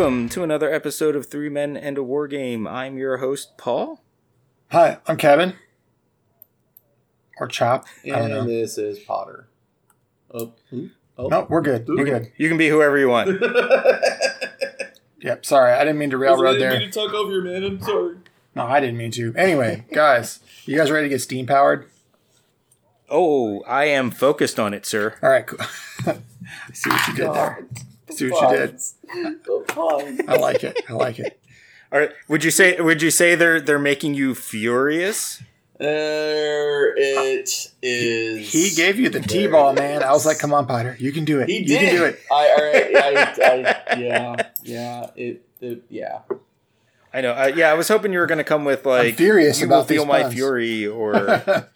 welcome to another episode of Three Men and a War Game. I'm your host, Paul. Hi, I'm Kevin. Or Chop. And this is Potter. Oh, who? Oh. No, we're good. We're good. You can be whoever you want. Yep. Sorry, I didn't mean to railroad I didn't there. mean to talk over you, man. I'm sorry. No, I didn't mean to. Anyway, guys, you guys ready to get steam powered? Oh, I am focused on it, sir. All right, cool. I see what you did there. See what you did. Puns. I like it. I like it. All right. Would you say would you say they're they're making you furious? There it is. He gave you the T-ball, man. I was like, "Come on, Potter, you can do it. He you did. can do it." I, all right. I, I, yeah, yeah. It, it, yeah. I know. Uh, yeah, I was hoping you were going to come with like furious you about will feel my puns." fury or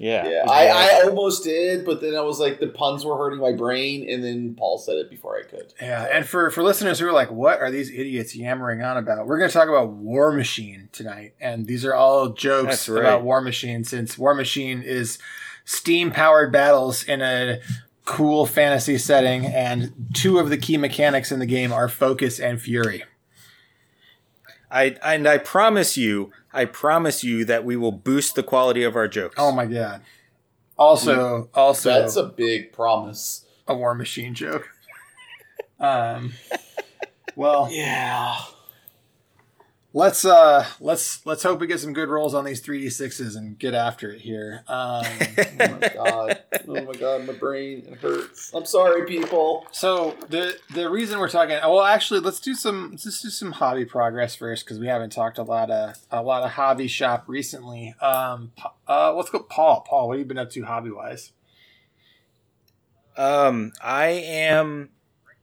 yeah. Yeah, I, I almost did, but then I was like, the puns were hurting my brain, and then Paul said it before I could. Yeah, and for for listeners who are like, "What are these idiots yammering on about?" We're going to talk about War Machine tonight, and these are all jokes right. about War Machine, since War Machine is steam powered battles in a cool fantasy setting, and two of the key mechanics in the game are focus and fury. I and I promise you, I promise you that we will boost the quality of our jokes. Oh my god! Also, also That's a big promise. a War Machine joke. Um, well, Yeah. Let's uh let's let's hope we get some good rolls on these 3d6s and get after it here um Oh my god. Oh my god, my brain it hurts. I'm sorry, people. so the the reason we're talking well actually let's do some let's just do some hobby progress first because we haven't talked a lot of a lot of hobby shop recently um uh let's go paul paul what have you been up to hobby wise Um, I am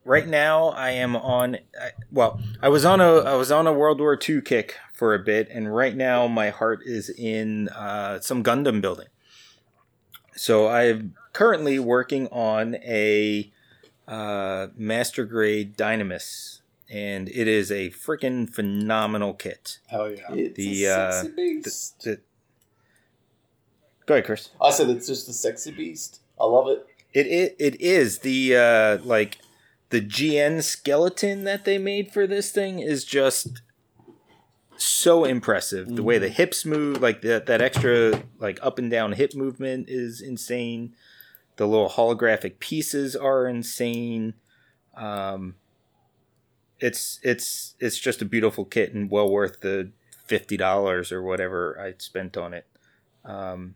right now. I am on. I, well, I was on a I was on a World War II kick for a bit, and right now my heart is in uh, some Gundam building. So I'm currently working on a uh, master grade Dynamis, and it is a freaking phenomenal kit. hell yeah It's The, a uh, sexy beast. The- Go ahead, Chris. I said it's just a sexy beast. I love it. It it, it is the uh, like the GN skeleton that they made for this thing is just so impressive. The way the hips move, like that that extra like up and down hip movement is insane. The little holographic pieces are insane. Um, it's it's it's just a beautiful kit and well worth the fifty dollars or whatever I spent on it. Um,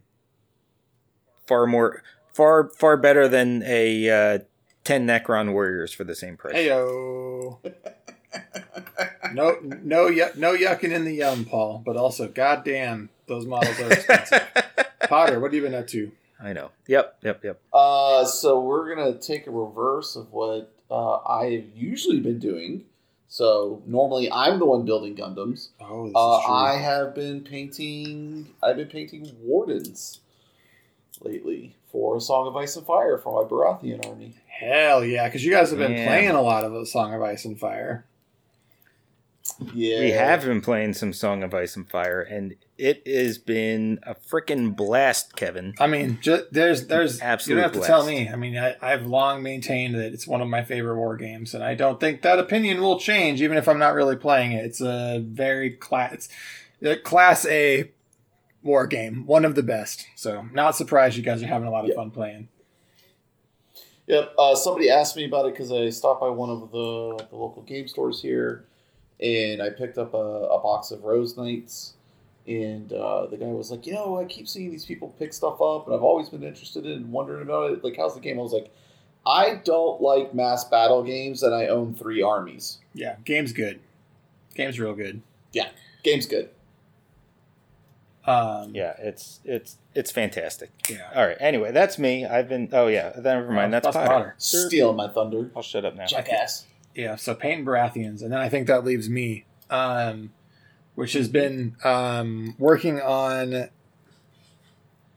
far more far far better than a uh, 10 necron warriors for the same price Heyo. no, no, yuck, no yucking in the yum, Paul. But also, goddamn, those models are expensive. Potter, what have you been up to? i know yep yep yep Uh, so we're gonna take a reverse of what uh, I've usually been doing. So normally I'm the one building Gundams. Oh, this Uh, is true. I have been painting. I've been painting wardens lately for a Song of Ice and Fire for my Baratheon army. Hell yeah, because you guys have been Yeah. playing a lot of the Song of Ice and Fire. Yeah, we have been playing some song of ice and fire and it has been a freaking blast kevin I mean, ju- there's, there's, Absolute you don't have to tell me. I mean, I, I've long maintained that it's one of my favorite war games, and I don't think that opinion will change, even if I'm not really playing it. It's a very class, a class A war game, one of the best. So, not surprised you guys are having a lot of Yeah. fun playing. Yep. Uh, somebody asked me about it because I stopped by one of the, the local game stores here, and I picked up a, a box of Rose Knights. And uh, the guy was like, you know, I keep seeing these people pick stuff up, and I've always been interested in wondering about it. Like, how's the game? I was like, I don't like mass battle games, and I own three armies. Yeah, game's good. Game's real good. Yeah, game's good. Um, yeah it's it's it's fantastic yeah. all right anyway that's me i've been oh yeah never mind that's, That's Potter. Potter. Stealing my thunder. i'll shut up now Jackass. Yeah, so painting Baratheons, and then I think that leaves me, um, which has been um, working on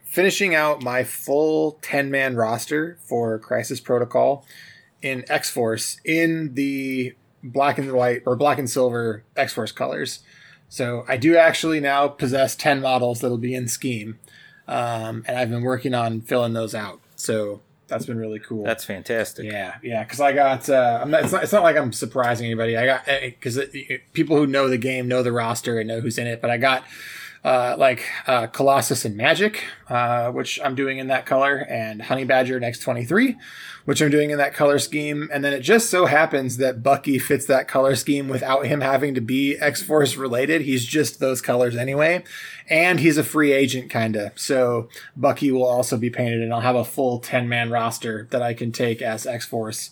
finishing out my full 10 man roster for Crisis Protocol in X Force in the black and white or black and silver X Force colors. So I do actually now possess 10 models that'll be in scheme. Um, and I've been working on filling those out. So That's been really cool. That's fantastic. Yeah, yeah. Because I got. Uh, I'm not. It's not. It's not like I'm surprising anybody. I got because people who know the game know the roster and know who's in it. But I got uh, like uh, Colossus and Magik, uh, which I'm doing in that color, and Honey Badger X-23, which I'm doing in that color scheme. And then it just so happens that Bucky fits that color scheme without him having to be X Force related. He's just those colors anyway. And he's a free agent, kind of. So Bucky will also be painted, and I'll have a full 10 man roster that I can take as X Force.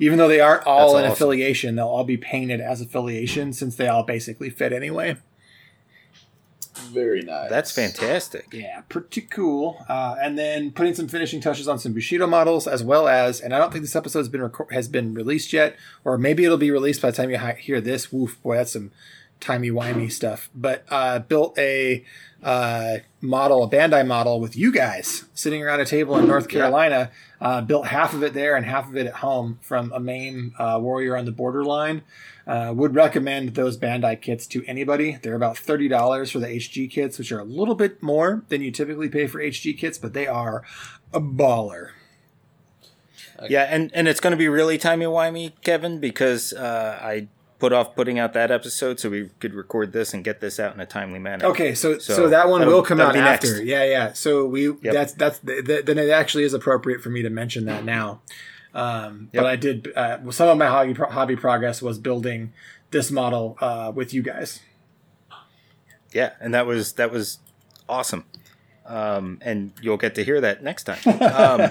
Even though they aren't all That's in awesome. affiliation, they'll all be painted as affiliation since they all basically fit anyway. Very nice. That's fantastic. Yeah, pretty cool. Uh, and then putting some finishing touches on some Bushido models, as well as, and I don't think this episode has been reco- has been released yet, or maybe it'll be released by the time you hi- hear this. Woof, boy, that's some timey wimey stuff. But uh, built a uh, model, a Bandai model, with you guys sitting around a table in North Carolina. Uh, built half of it there and half of it at home from a AMAIM uh, warrior on the borderline. Uh, would recommend those Bandai kits to anybody. They're about thirty dollars for the HG kits, which are a little bit more than you typically pay for HG kits, but they are a baller. Yeah, and and it's going to be really timey wimey, Kevin, because uh, I put off putting out that episode so we could record this and get this out in a timely manner. Okay, so so, So that one that'll- come out after. next. Yeah, yeah. So we that's that's th- th- then it actually is appropriate for me to mention that now. Um, Yep. But I did uh, well, some of my hobby pro- hobby progress was building this model uh, with you guys. Yeah, and that was that was awesome. Um, and you'll get to hear that next time. Um,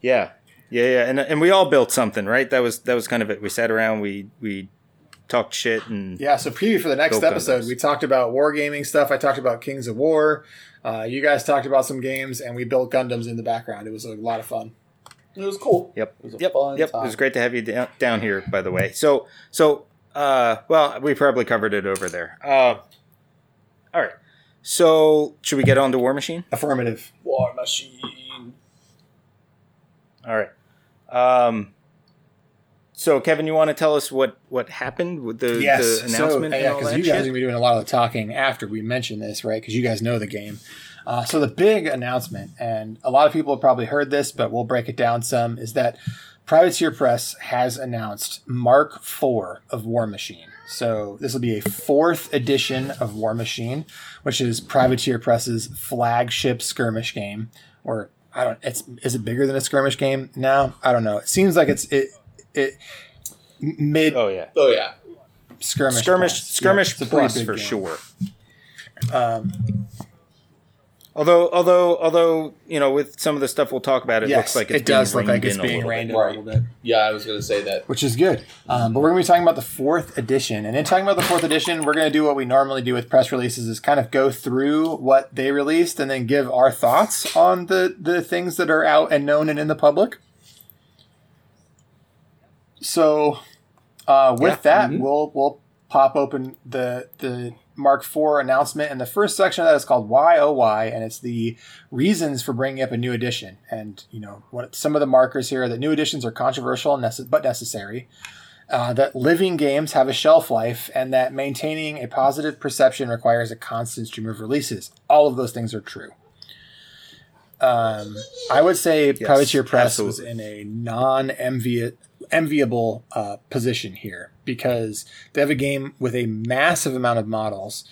yeah, yeah, yeah, and and we all built something, right? That was that was kind of it. We sat around, we we talked shit, and Yeah, so preview for the next episode. Gundams. We talked about wargaming stuff. I talked about Kings of War. Uh, you guys talked about some games, and we built Gundams in the background. It was a lot of fun. It was cool. Yep. It was a yep. fun yep. time. It was great to have you down, down here, by the way. So, so, uh, well, we probably covered it over there. Uh, all right. So, should we get on to War Machine? Affirmative. War Machine. All right. Um, so, Kevin, you want to tell us what what happened with the, yes, the announcement so, yeah, because you guys are gonna be doing a lot of the talking after we mention this, right? Because you guys know the game. Uh, so the big announcement, and a lot of people have probably heard this, but we'll break it down some, is that Privateer Press has announced Mark IV of War Machine. So this will be a fourth edition of War Machine, which is Privateer Press's flagship skirmish game. Or I don't. It's is it bigger than a skirmish game now? I don't know. It seems like it's it it mid Oh yeah, Oh yeah. skirmish skirmish plus. skirmish Yeah, it's a pretty plus for game. sure. Um, Although, although, although, you know, with some of the stuff we'll talk about, it yes, looks like it's it does look like it's being little reined in a little bit, Yeah, I was gonna say that. which is good. Um, but we're going to be talking about the fourth edition, and in talking about the fourth edition, we're going to do what we normally do with press releases: is kind of go through what they released and then give our thoughts on the the things that are out and known and in the public. So, uh, with Yeah. that, Mhm. we'll we'll pop open the the Mark IV announcement, and the first section of that is called "Why Oh Why," and it's the reasons for bringing up a new edition. And you know, what some of the markers here are that new editions are controversial nece- but necessary. Uh, that living games have a shelf life, and that maintaining a positive perception requires a constant stream of releases. All of those things are true. Um, I would say Privateer Press was in a non-enviable enviable uh, position here because they have a game with a massive amount of models.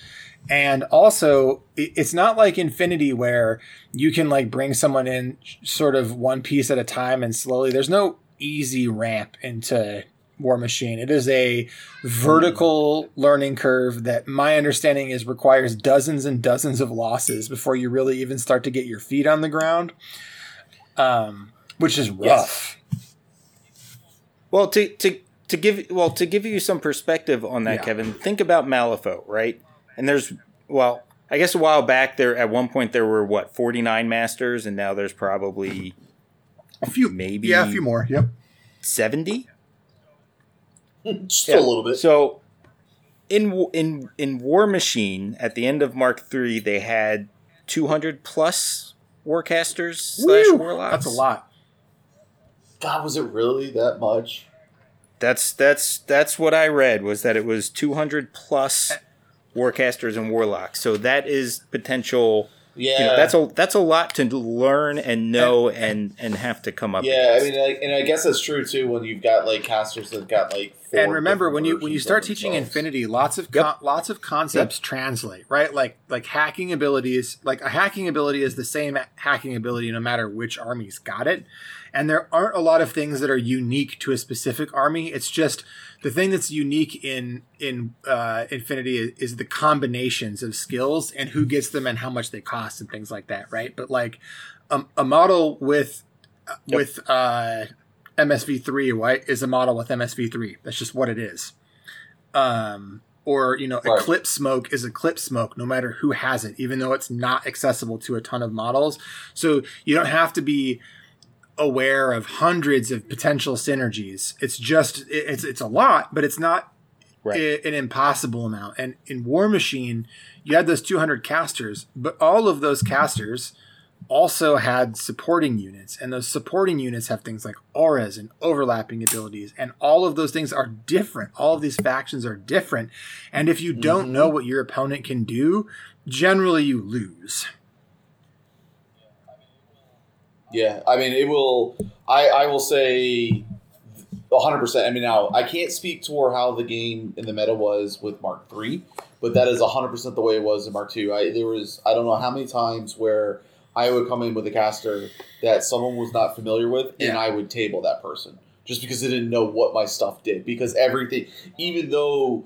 And also it's not like infinity where you can like bring someone in sort of one piece at a time and slowly. There's no easy ramp into war machine. It is a vertical learning curve that my understanding is requires dozens and dozens of losses before you really even start to get your feet on the ground um, which is rough Well, to to to give well to give you some perspective on that, Yeah. Kevin. Think about Malifaux, right? And there's well, I guess a while back there at one point there were what forty nine masters, and now there's probably a few maybe yeah a few more yep seventy. Just Yeah. a little bit. So in in in War Machine at the end of Mark III, they had two hundred plus warcasters slash warlocks. that's a lot God, was it really that much? That's that's that's what I read was that it was 200 plus warcasters and warlocks. So that is potential Yeah, you know, that's a that's a lot to learn and know and and have to come up. yeah. I mean, like, and I guess that's true too when you've got like casters that got like. Four and remember when you when you start teaching themselves. infinity lots of con- lots of concepts translate right like like hacking abilities like a hacking ability is the same hacking ability no matter which army's got it and there aren't a lot of things that are unique to a specific army it's just the thing that's unique in in uh, infinity is, is the combinations of skills and who gets them and how much they cost and things like that right but like um, a model with Yep. with uh MSV3, right, is a model with MSV3. That's just what it is. Um, or, you know, Right. Eclipse Smoke is Eclipse Smoke, no matter who has it, even though it's not accessible to a ton of models. So you don't have to be aware of hundreds of potential synergies. It's just, it's, it's a lot, but it's not Right. i- an impossible amount. And in War Machine, you had those 200 casters, but all of those casters also had supporting units and those supporting units have things like auras and overlapping abilities and all of those things are different all of these factions are different and if you don't Mhm. know what your opponent can do generally you lose Yeah, I mean, it will. I I will say, hundred percent. I mean, now I can't speak to how the game in the meta was with Mark Three, but that is hundred percent the way it was in Mark Two. I there was I don't know how many times where I would come in with a caster that someone was not familiar with, and I would table that person just because they didn't know what my stuff did. Because everything, even though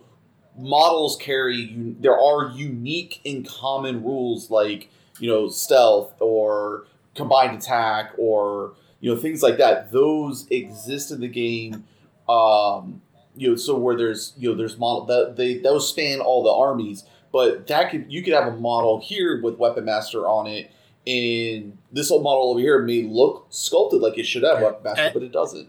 models carry, there are unique and common rules like you know stealth or combined attack or you know things like that. Those exist in the game um you know so where there's you know there's model that they those span all the armies but that could you could have a model here with weapon master on it and this old model over here may look sculpted like it should have weapon master And- but it doesn't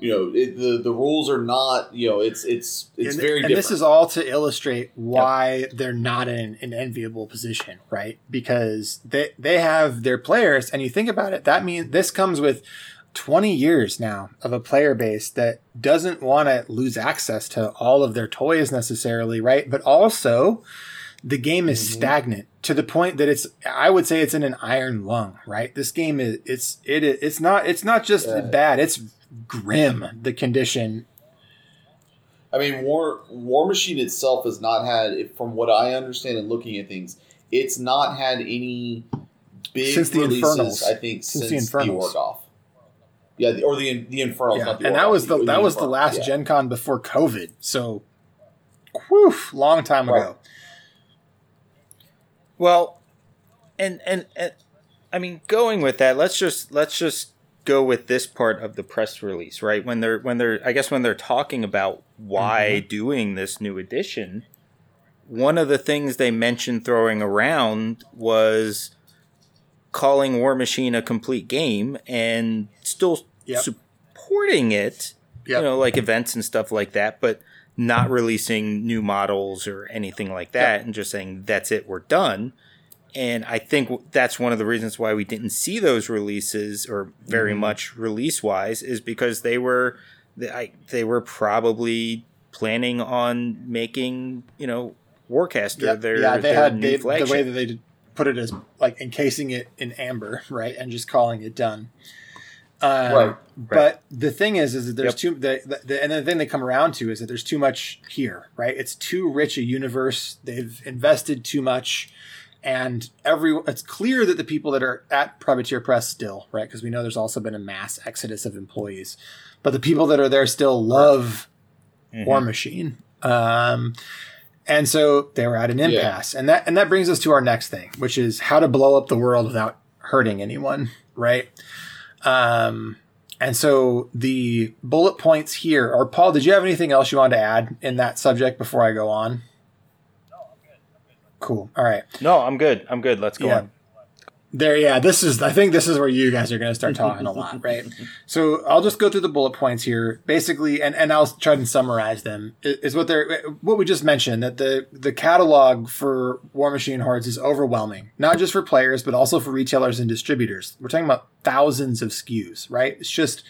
you know it, the the rules are not you know it's it's it's and, very and different. this is all to illustrate why they're not in an enviable position right? Because they they have their players and you think about it that means this comes with 20 years now of a player base that doesn't want to lose access to all of their toys necessarily right? But also the game is Mhm. stagnant to the point that it's i would say it's in an iron lung right this game is it's it it's not it's not just Yeah. bad it's grim the condition I mean, War War Machine itself has not had, from what I understand and looking at things, it's not had any big Since the releases. Infernals. I think Since since, the the, Infernals. Orgoth. Yeah, the, or the the Infernals, Yeah, the and that was the the that was the last yeah. Gen Con before COVID. So, whew, long time ago. Well, and, and and I mean, going with that, let's just let's just go with this part of the press release, right? When they're when they're I guess when they're talking about why mm-hmm. doing this new edition, one of the things they mentioned throwing around was calling War Machine a complete game and still Yep. supporting it Yep. you know, like events and stuff like that, but not releasing new models or anything like that, and just saying that's it, we're done. And I think that's one of the reasons why we didn't see those releases or very Mhm. much release wise is because they were they, I, they were probably planning on making you know Warcaster Yep. their yeah, they their had new they, the way that they did put it as like encasing it in amber, right, and just calling it done. Um, Right. But the thing is, is that there's Yep. too the, the, and the thing they come around to is that there's too much here, right? It's too rich a universe. They've invested too much, and every it's clear that the people that are at Privateer Press still, right? Because we know there's also been a mass exodus of employees, but the people that are there still love Mhm. War Machine. Um, and so they were at an Yeah. impasse, and that and that brings us to our next thing, which is how to blow up the world without hurting anyone, right? Um, and so the bullet points here, or Paul, did you have anything else you wanted to add in that subject before I go on? Cool. All right. No, I'm good. I'm good. Let's go Yeah. on. There, yeah, this is, I think this is where you guys are going to start talking a lot, right? So I'll just go through the bullet points here, basically, and, and I'll try to summarize them. Is what they're, what we just mentioned that the, the catalog for War Machine Hordes is overwhelming, not just for players, but also for retailers and distributors. We're talking about thousands of SKUs, right? It's just,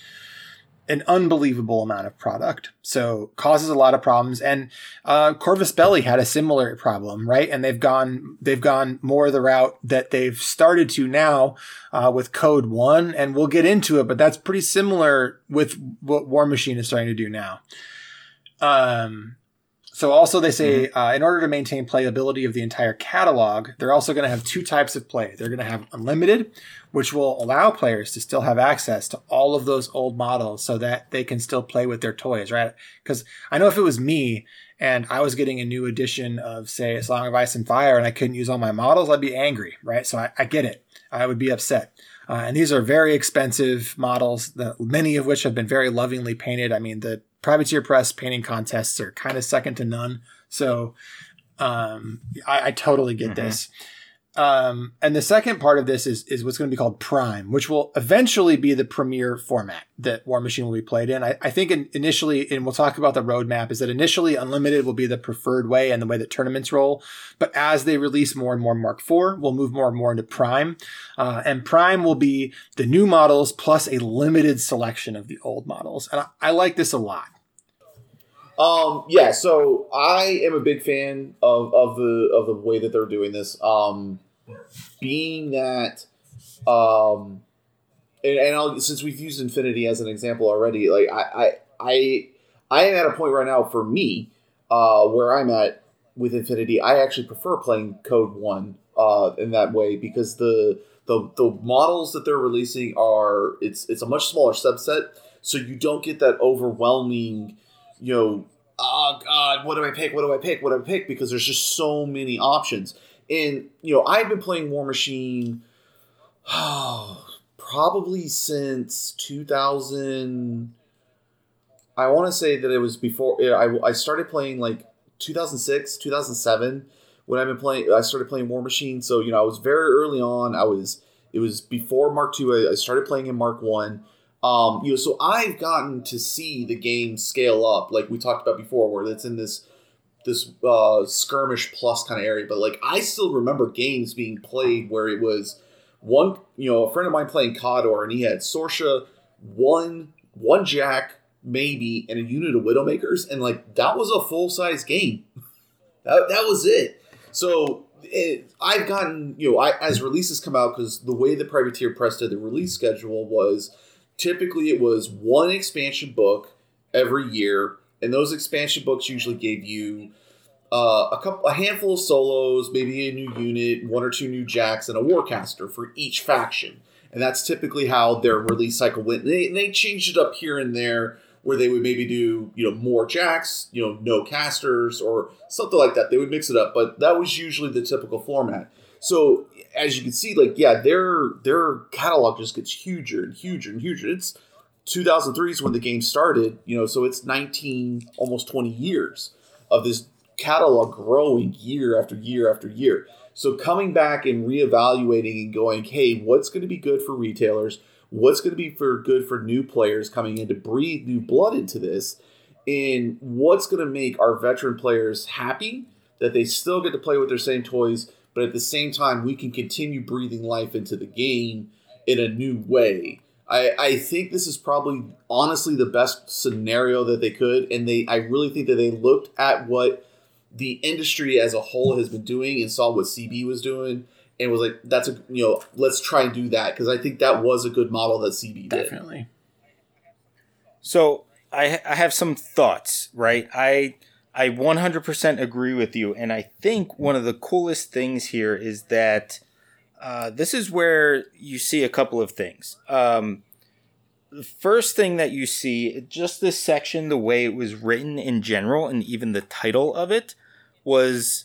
an unbelievable amount of product. So causes a lot of problems. And uh, Corvus Belli had a similar problem, right? And they've gone they've gone more the route that they've started to now uh, with Code One, and we'll get into it. But that's pretty similar with what War Machine is starting to do now. Um, so also they say mm-hmm. uh, in order to maintain playability of the entire catalog, they're also going to have two types of play. They're going to have unlimited, which will allow players to still have access to all of those old models so that they can still play with their toys, right? Because I know if it was me and I was getting a new edition of, say, A Song of Ice and Fire and I couldn't use all my models, I'd be angry, right? So I, I get it. I would be upset. Uh, and these are very expensive models, the, many of which have been very lovingly painted. I mean, the privateer press painting contests are kind of second to none. So um, I, I, totally get mm-hmm. this. Um, and the second part of this is is what's going to be called Prime, which will eventually be the premier format that War Machine will be played in. I, I think in, initially, and we'll talk about the roadmap, is that initially Unlimited will be the preferred way and the way that tournaments roll. But as they release more and more Mark IV, we'll move more and more into Prime, uh, and Prime will be the new models plus a limited selection of the old models. And I, I like this a lot. Um, yeah, so I am a big fan of, of the of the way that they're doing this. Um, being that, um, and, and I'll, since we've used Infinity as an example already, like I I I, I am at a point right now for me, uh, where I'm at with Infinity. I actually prefer playing Code One uh, in that way because the the the models that they're releasing are it's it's a much smaller subset, so you don't get that overwhelming you know, oh god, what do I pick? What do I pick? What do I pick? Because there's just so many options. And you know, I've been playing Warmachine oh, probably since 2000. I want to say that it was before I, I started playing like 2006, 2007 when I've been playing. I started playing War Machine, so you know I was very early on. I was it was before Mark II. I, I started playing in Mark One. Um, you know, so I've gotten to see the game scale up, like we talked about before, where it's in this this uh, skirmish plus kind of area. But like, I still remember games being played where it was one, you know, a friend of mine playing Khador, and he had Sorscha, one one Jack maybe, and a unit of Widowmakers, and like that was a full size game. that that was it. So it, I've gotten, you know, I, as releases come out, because the way the Privateer Press did the release schedule was typically it was one expansion book every year, and those expansion books usually gave you uh, a couple, a handful of solos, maybe a new unit, one or two new jacks, and a warcaster for each faction. And that's typically how their release cycle went. And they, and they changed it up here and there, where they would maybe do you know more jacks, you know, no casters or something like that. They would mix it up, but that was usually the typical format. So as you can see, like yeah, their their catalog just gets huger and huger and huger. It's 2003 is when the game started, you know, so it's 19, almost 20 years of this catalog growing year after year after year. So coming back and reevaluating and going, hey, what's going to be good for retailers? What's going to be for good for new players coming in to breathe new blood into this? And what's going to make our veteran players happy that they still get to play with their same toys, but at the same time, we can continue breathing life into the game in a new way. I, I think this is probably honestly the best scenario that they could, and they I really think that they looked at what the industry as a whole has been doing and saw what CB was doing and was like, that's a you know, let's try and do that because I think that was a good model that CB did. Definitely. So I I have some thoughts, right? I I 100% agree with you. And I think one of the coolest things here is that uh, this is where you see a couple of things. Um, the first thing that you see, just this section, the way it was written in general, and even the title of it, was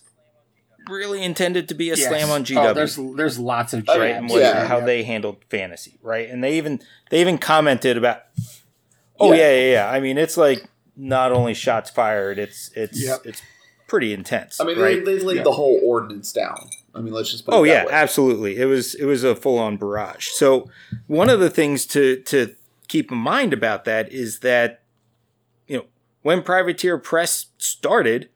really intended to be a yes. slam on GW. Oh, there's there's lots of right, what, yeah. how they handled fantasy, right? And they even they even commented about. Oh yeah. yeah, yeah, yeah. I mean, it's like not only shots fired, it's it's yep. it's pretty intense. I mean, right? they, they laid the whole ordinance down. I mean, let's just. oh yeah, way. absolutely. It was it was a full on barrage. So one of the things to to keep in mind about that is that you know when Privateer Press started,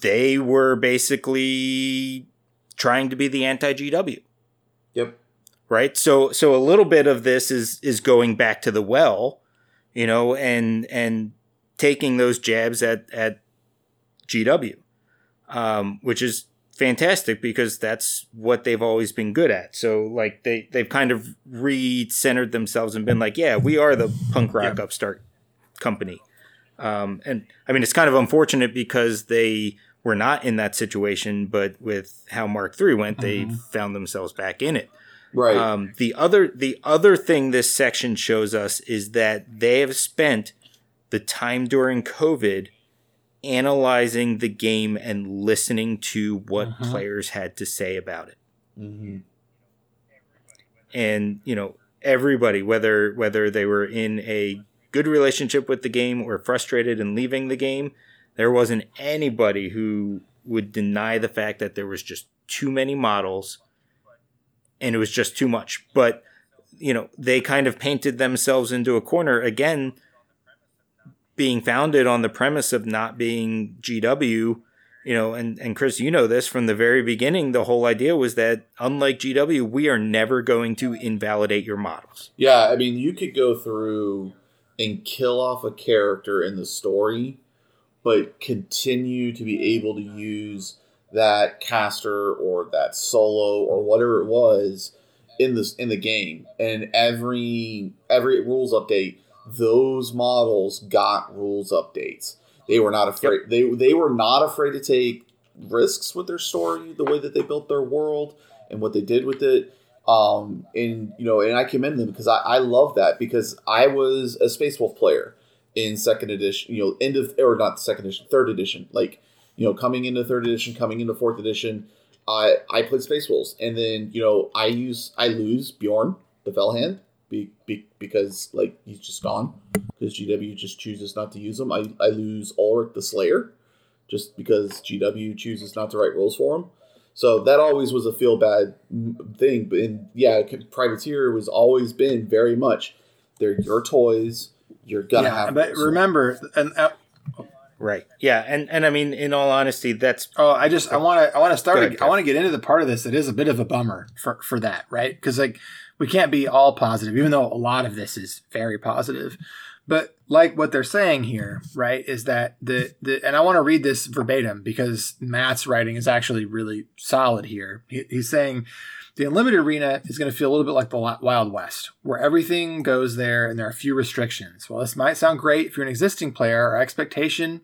they were basically trying to be the anti GW. Yep. Right. So so a little bit of this is is going back to the well you know, and and taking those jabs at at GW, um, which is fantastic because that's what they've always been good at. So like they they've kind of re-centered themselves and been like, yeah, we are the punk rock yeah. upstart company. Um, and I mean, it's kind of unfortunate because they were not in that situation, but with how Mark III went, mm-hmm. they found themselves back in it. Right. Um, the other the other thing this section shows us is that they have spent the time during COVID analyzing the game and listening to what uh-huh. players had to say about it. Mm-hmm. And you know everybody, whether whether they were in a good relationship with the game or frustrated and leaving the game, there wasn't anybody who would deny the fact that there was just too many models and it was just too much. But, you know, they kind of painted themselves into a corner again, being founded on the premise of not being GW. You know, and, and Chris, you know this from the very beginning. The whole idea was that, unlike GW, we are never going to invalidate your models. Yeah, I mean, you could go through and kill off a character in the story, but continue to be able to use that caster or that solo or whatever it was in this in the game. And every every rules update, those models got rules updates. They were not afraid. Yep. They they were not afraid to take risks with their story, the way that they built their world and what they did with it. Um, and you know, and I commend them because I, I love that because I was a Space Wolf player in second edition, you know, end of or not second edition, third edition, like you know, coming into third edition, coming into fourth edition, I I played Space Wolves, and then you know I use I lose Bjorn the Fellhand be, be, because like he's just gone because GW just chooses not to use him. I I lose Ulrik the Slayer just because GW chooses not to write rules for him. So that always was a feel bad thing. But in, yeah, Privateer was always been very much they're your toys. You're gonna yeah, have. But remember, and uh, Right. Yeah, and and I mean, in all honesty, that's. Oh, I just I want to I want to start. Ahead, I want to get into the part of this that is a bit of a bummer for for that, right? Because like we can't be all positive, even though a lot of this is very positive. But like what they're saying here, right, is that the the and I want to read this verbatim because Matt's writing is actually really solid here. He, he's saying the unlimited arena is going to feel a little bit like the Wild West, where everything goes there and there are few restrictions. Well, this might sound great if you're an existing player. Our expectation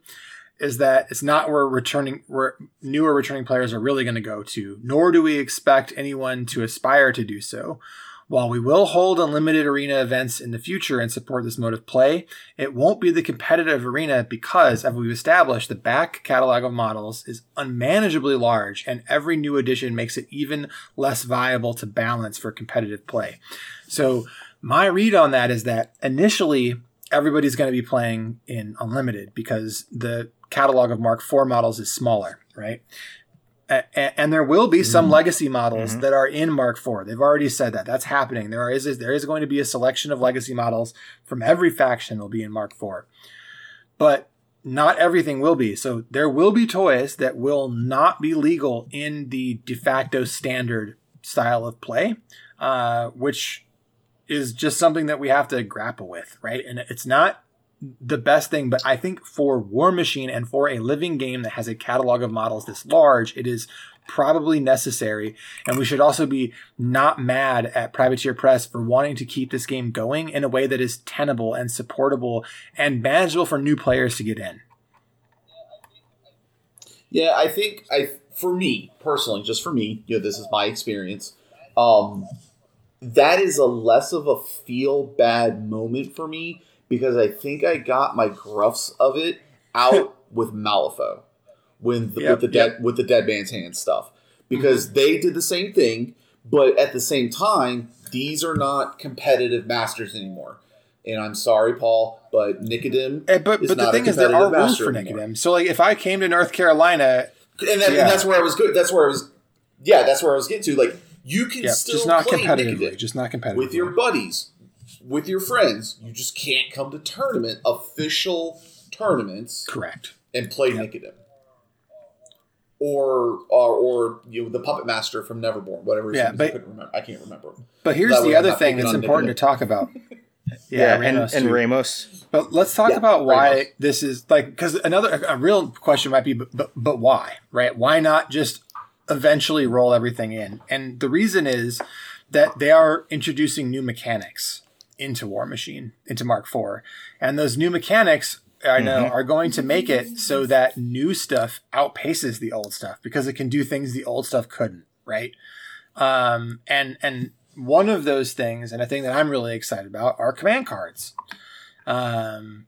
is that it's not where returning where newer returning players are really going to go to, nor do we expect anyone to aspire to do so. While we will hold unlimited arena events in the future and support this mode of play, it won't be the competitive arena because, as we've established, the back catalog of models is unmanageably large and every new addition makes it even less viable to balance for competitive play. So, my read on that is that initially everybody's going to be playing in unlimited because the catalog of Mark IV models is smaller, right? And there will be some mm-hmm. legacy models mm-hmm. that are in Mark IV. They've already said that that's happening. There is there is going to be a selection of legacy models from every faction will be in Mark IV, but not everything will be. So there will be toys that will not be legal in the de facto standard style of play, uh, which is just something that we have to grapple with, right? And it's not the best thing, but I think for War Machine and for a living game that has a catalog of models this large, it is probably necessary. And we should also be not mad at Privateer Press for wanting to keep this game going in a way that is tenable and supportable and manageable for new players to get in. Yeah, I think I for me personally, just for me, you know, this is my experience. Um, that is a less of a feel bad moment for me because I think I got my gruffs of it out with Malifaux when the, yep, with the dead yep. with the dead man's hand stuff because mm-hmm. they did the same thing, but at the same time, these are not competitive masters anymore. And I'm sorry, Paul, but Nicodem. And, eh, but but the thing is, there are rules for Nicodem. So like, if I came to North Carolina, and, that, yeah. and, that's where I was good. That's where I was. Yeah, that's where I was getting to. Like, you can yep, still just not competitively, just not competitively with your buddies with your friends. You just can't come to tournament official tournaments. Correct. And play yep. Nicodem. Or, or or you know the puppet master from Neverborn, whatever. Yeah, but I, remember, I can't remember. But here's the other thing that's important to talk about. Yeah, Ramos and, and. Ramos. But let's talk Yeah, about why Ramos. this is like because another a real question might be, but, but but why, right? Why not just eventually roll everything in? And the reason is that they are introducing new mechanics into War Machine, into Mark IV, and those new mechanics. I know are going to make it so that new stuff outpaces the old stuff because it can do things the old stuff couldn't, right? Um, and and one of those things, and a thing that I'm really excited about, are command cards. Um,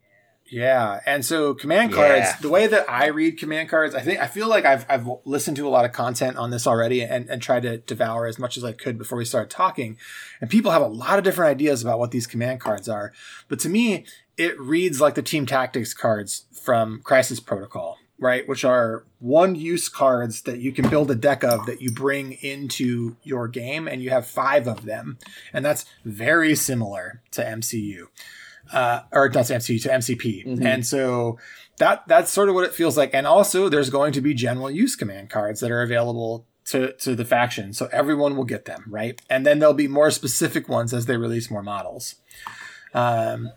yeah, and so command cards. Yeah. The way that I read command cards, I think I feel like I've I've listened to a lot of content on this already, and and tried to devour as much as I could before we started talking. And people have a lot of different ideas about what these command cards are, but to me, it reads like the team tactics cards from Crisis Protocol, right? Which are one use cards that you can build a deck of that you bring into your game, and you have five of them, and that's very similar to MCU uh, or not to MCU to MCP. And so that that's sort of what it feels like. And also, there's going to be general use command cards that are available to to the faction, so everyone will get them, right? And then there'll be more specific ones as they release more models. Um,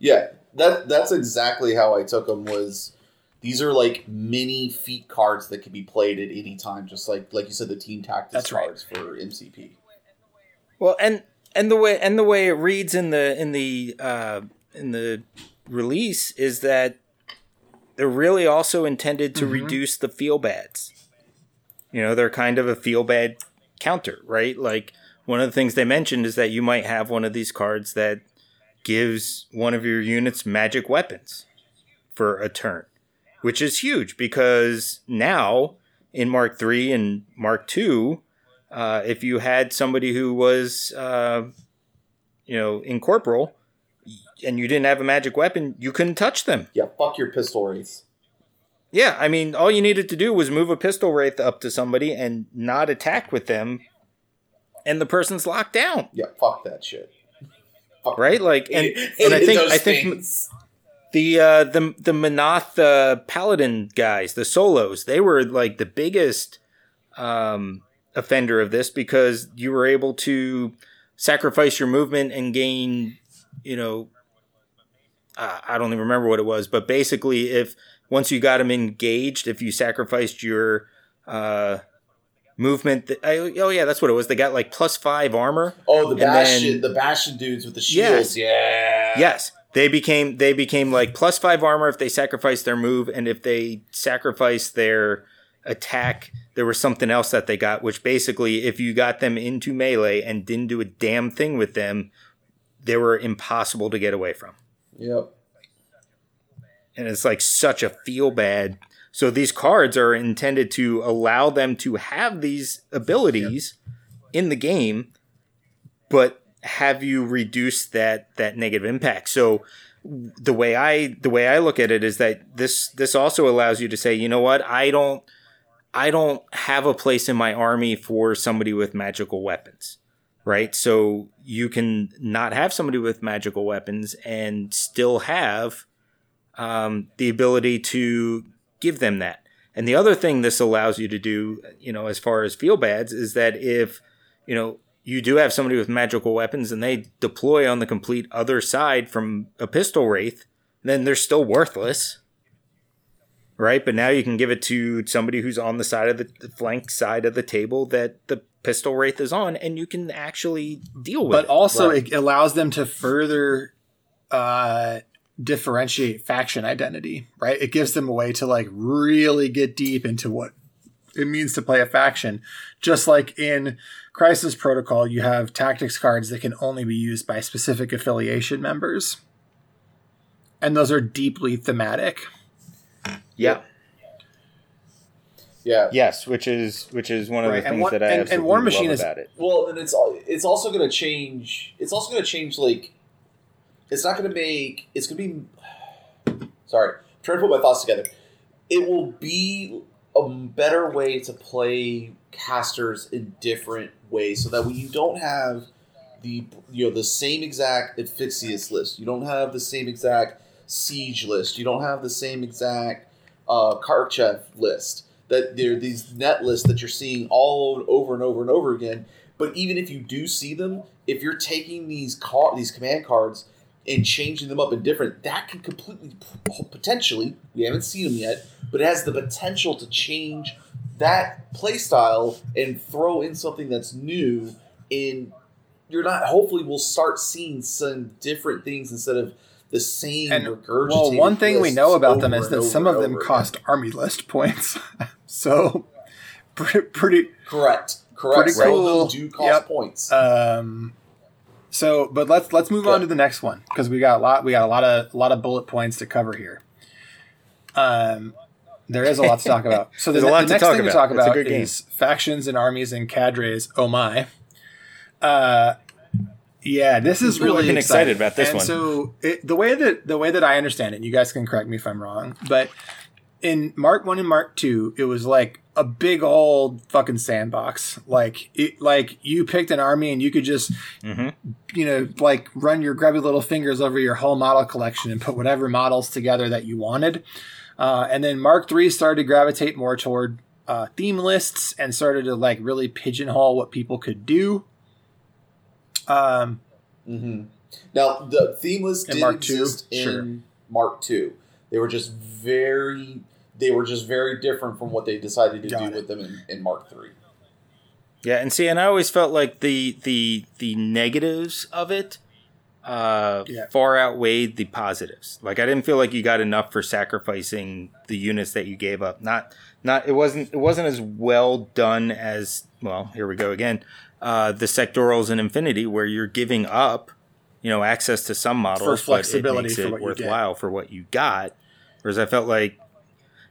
Yeah, that that's exactly how I took them. Was these are like mini feat cards that can be played at any time, just like like you said, the team tactics That's right. cards for MCP. Well, and and the way and the way it reads in the in the uh, in the release is that they're really also intended to reduce the feel bads. You know, they're kind of a feel bad counter, right? Like one of the things they mentioned is that you might have one of these cards that gives one of your units magic weapons for a turn, which is huge because now in Mark 3 and Mark II, uh, if you had somebody who was, uh, you know, incorporeal and you didn't have a magic weapon, you couldn't touch them. Yeah, fuck your pistol wraith. Yeah, I mean, all you needed to do was move a pistol wraith up to somebody and not attack with them, and the person's locked down, Yeah, fuck that shit. Fuck right? Like, and and I think I think things. the uh, the the Menoth uh, Paladin guys, the solos, they were like the biggest um, offender of this because you were able to sacrifice your movement and gain, you know, uh, I don't even remember what it was, but basically, if once you got them engaged, if you sacrificed your uh, movement, th- I, oh yeah, that's what it was. They got like plus five armor. Oh, the bastion, then- the bastion dudes with the Yes. shields. Yeah. Yes, they became they became like plus five armor if they sacrificed their move, and if they sacrificed their attack, there was something else that they got. Which basically, if you got them into melee and didn't do a damn thing with them, they were impossible to get away from. Yep. And it's like such a feel bad. So these cards are intended to allow them to have these abilities in the game, but have you reduce that that negative impact. So the way I the way I look at it is that this this also allows you to say, you know what, I don't I don't have a place in my army for somebody with magical weapons. Right? So you can not have somebody with magical weapons and still have um, the ability to give them that. And the other thing this allows you to do, you know, as far as feel bads, is that if, you know, you do have somebody with magical weapons and they deploy on the complete other side from a pistol wraith, then they're still worthless. Right? But now you can give it to somebody who's on the side of the, the flank side of the table that the pistol wraith is on, and you can actually deal with but it. also Right. it allows them to further uh, differentiate faction identity, right? It gives them a way to like really get deep into what it means to play a faction. Just like in Crisis Protocol, you have tactics cards that can only be used by specific affiliation members. And those are deeply thematic. Yeah. Yeah. Yes, which is which is one of Right, the and things War- that I and- and absolutely War Machine love is- about it. Well, and it's it's also going to change. It's also going to change. Like, it's not going to make. It's going to be. Sorry, I'm trying to put my thoughts together. It will be a better way to play casters in different ways, so that when you don't have the you know the same exact Asphyxious list, you don't have the same exact Siege list, you don't have the same exact uh, Karchev list. That there are these net lists that you're seeing all over and over and over again But even if you do see them, if you're taking these car these command cards and changing them up in different, that can completely potentially we haven't seen them yet, but it has the potential to change that playstyle and throw in something that's new. In you're not. Hopefully, we'll start seeing some different things instead of the same And, regurgitated. Well, one thing we know about them is that some of them cost again. army list points. so, pretty, pretty correct. Correct. Pretty Some of cool. them do cost Yep. points. Um, so, but let's let's move on to the next one because we got a lot we got a lot of a lot of bullet points to cover here. Um, there is a lot to talk about. So the, There's a lot the to next talk thing to about. talk a about good game. is factions and armies and cadres. Oh my! Uh, yeah, this is really I've been exciting. excited about this and one. So it, the way that the way that I understand it, and you guys can correct me if I'm wrong, but in Mark One and Mark Two, it was like a big old fucking sandbox. Like it, like you picked an army and you could just Mhm. you know like run your grubby little fingers over your whole model collection and put whatever models together that you wanted. Uh, and then Mark Three started to gravitate more toward uh, theme lists and started to like really pigeonhole what people could do. Um, hmm Now, the theme list In did Mark II? exist in Sure. Mark Two. They were just very, they were just very different from what they decided to Got do it. with them in, in Mark Three. Yeah, and see, and I always felt like the the the negatives of it uh, Yeah. far outweighed the positives. Like I didn't feel like you got enough for sacrificing the units that you gave up. Not not it wasn't it wasn't as well done as well. Here we go again. Uh, the sectorals in Infinity, where you're giving up, you know, access to some models, flexibility but it makes for it what you worthwhile for what you got. Whereas I felt like,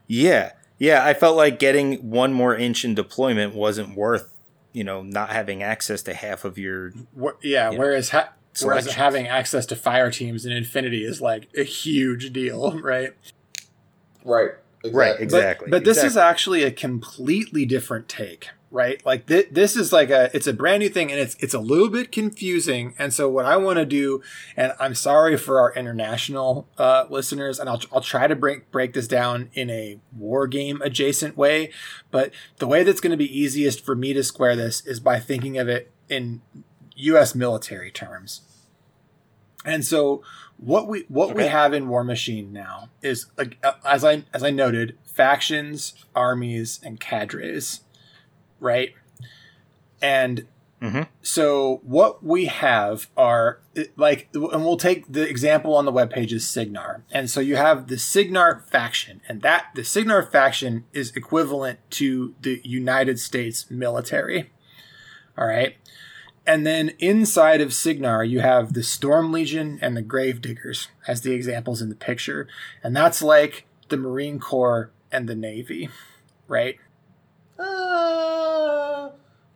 yeah, yeah, I felt like getting one more inch in deployment wasn't worth, you know, not having access to half of your. wh- yeah, Yeah. whereas ha- whereas having access to fire teams in Infinity is like a huge deal, right? Right. Right, Exactly, But, this is actually a completely different take, right? Like th- this is like a it's a brand new thing and it's it's a little bit confusing. And so what I want to do and I'm sorry for our international uh, listeners and I'll I'll try to break break this down in a war game adjacent way, but the way that's going to be easiest for me to square this is by thinking of it in US military terms. And so what we what we have in War Machine now is like, uh, as I as I noted, factions, armies, and cadres, right? And Mhm. so what we have are like, and we'll take the example on the webpage is Cygnar, and so you have the Cygnar faction, and that the Cygnar faction is equivalent to the United States military. All right. And then inside of Cygnar, you have the Storm Legion and the Gravediggers as the examples in the picture. And that's like the Marine Corps and the Navy, right? Uh,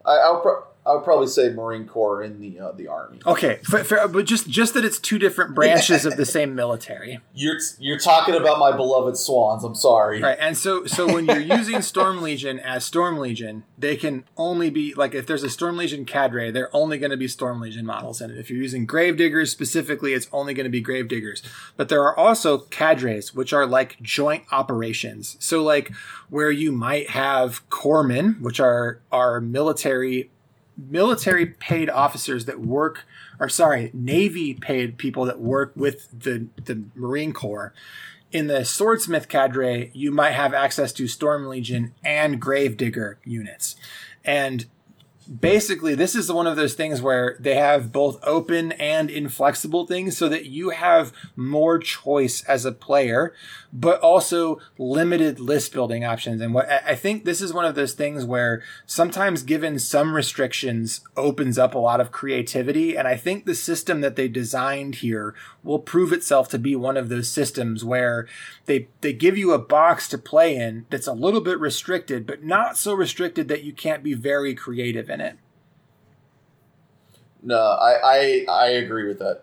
I, I'll pro- I would probably say Marine Corps in the uh, the Army. Okay, fair, fair, but just just that it's two different branches of the same military, You're you're talking about my beloved Swans. I'm sorry. right? And so so when you're using Storm Legion as Storm Legion, they can only be like if there's a Storm Legion cadre, they're only going to be Storm Legion models in it. If you're using Gravediggers specifically, it's only going to be Gravediggers. But there are also cadres, which are like joint operations. So like where you might have corpsmen, which are are military military paid officers that work or sorry navy paid people that work with the the marine corps. In the swordsmith cadre you might have access to storm legion and gravedigger units. And basically this is one of those things where they have both open and inflexible things so that you have more choice as a player but also limited list building options. And what I think this is one of those things where sometimes given some restrictions opens up a lot of creativity. And I think the system that they designed here will prove itself to be one of those systems where they they give you a box to play in that's a little bit restricted but not so restricted that you can't be very creative in it. No, I, I I agree with that.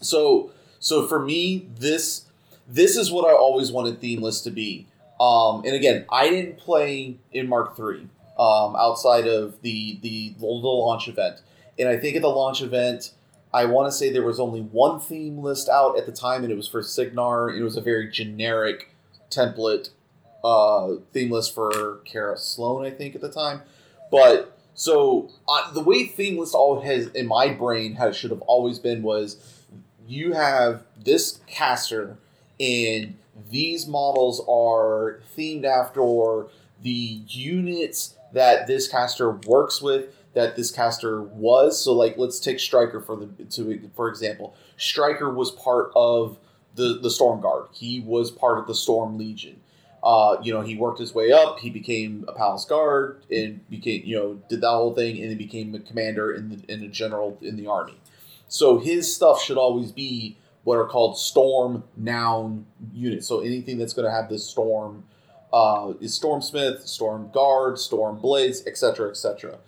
So so for me, this this is what I always wanted themeless to be. Um, and again, I didn't play in Mark Three um, outside of the, the the launch event, and I think at the launch event, I want to say there was only one theme list out at the time, and it was for Cygnar. It was a very generic template uh, theme list for Kara Sloan, I think, at the time. But So uh, the way theme list all has in my brain how it should have always been was you have this caster and these models are themed after the units that this caster works with that this caster was so like let's take Stryker for the to for example Stryker was part of the the storm guard he was part of the storm legion uh, you know, he worked his way up. He became a palace guard and became, you know, did that whole thing, and then became a commander in the in a general in the army. So his stuff should always be what are called storm noun units. So anything that's going to have this storm uh, is storm smith, storm guard, storm blades, etc., etc.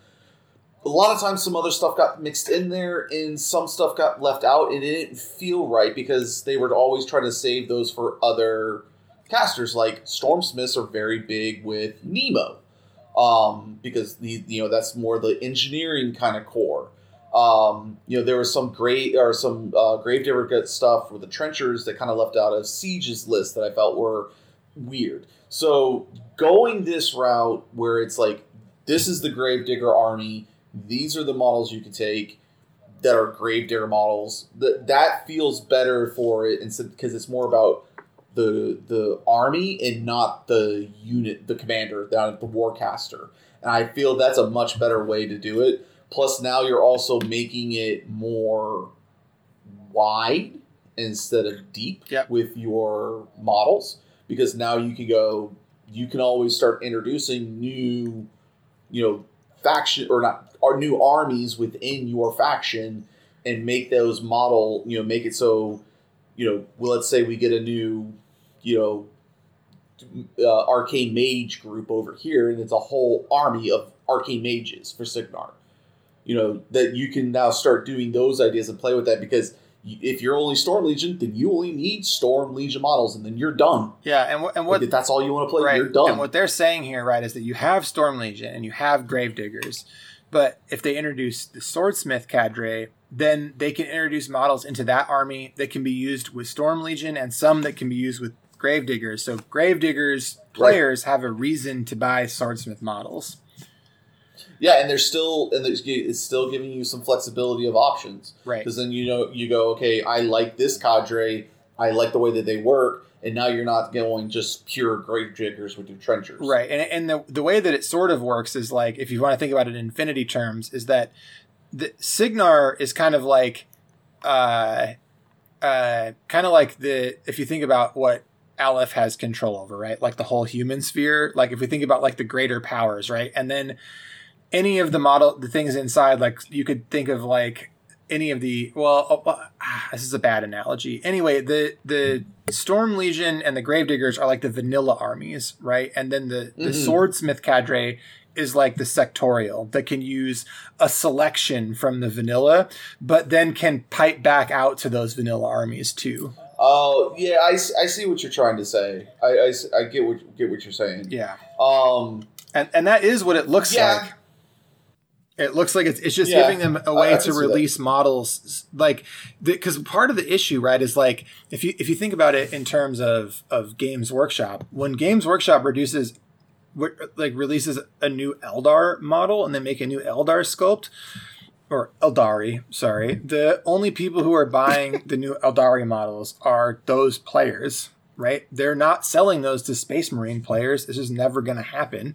A lot of times, some other stuff got mixed in there, and some stuff got left out, and it didn't feel right because they were always trying to save those for other casters like Stormsmiths are very big with Nemo, um, because the you know that's more the engineering kind of core. Um, you know there was some great or some uh, Gravedigger stuff with the trenchers that kind of left out of Siege's list that I felt were weird. So going this route where it's like this is the Gravedigger army, these are the models you can take that are Gravedigger models. That that feels better for it, instead because it's more about the the army and not the unit, the commander, the, the warcaster. And I feel that's a much better way to do it. Plus, now you're also making it more wide instead of deep Yep. with your models because now you can go. You can always start introducing new, you know, faction or not or new armies within your faction and make those model. You know, make it so. You know, well, let's say we get a new you know, uh, arcane mage group over here, and it's a whole army of arcane mages for Cygnar. You know that you can now start doing those ideas and play with that because if you're only Storm Legion, then you only need Storm Legion models, and then you're done. Yeah, and and what Like, that's all you want to play, right, you're done. and what they're saying here, right, is that you have Storm Legion and you have Gravediggers, but if they introduce the Swordsmith cadre, then they can introduce models into that army that can be used with Storm Legion and some that can be used with Gravediggers. So Gravediggers players have a reason to buy Swordsmith models. yeah, and there's still and there's, it's still giving you some flexibility of options. Right. because then you know you go okay i like this cadre i like the way that they work and now you're not going just pure grave diggers with your trenchers Right. And, and the, the way that it sort of works is like, if you want to think about it in infinity terms, is that the Cygnar is kind of like, uh, uh, kind of like the, if you think about what Aleph has control over, right? Like the whole human sphere. Like if we think about like the greater powers, right? And then any of the model, the things inside, like you could think of like any of the well oh, ah, this is a bad analogy anyway the the storm legion and the gravediggers are like the vanilla armies right? And then the the Mhm. swordsmith cadre is like the sectorial that can use a selection from the vanilla but then can pipe back out to those vanilla armies too. Oh yeah I, I see what you're trying to say. I I get what get what you're saying. Yeah. Um and and that is what it looks Yeah. like it looks like it's, it's just Yeah. giving them a way I- I to see that. release models like because part of the issue right is like if you if you think about it in terms of of games workshop when games workshop reduces like releases a new eldar model and they make a new eldar sculpt or Aeldari sorry the only people who are buying the new Aeldari models are those players right they're not selling those to space marine players this is never going to happen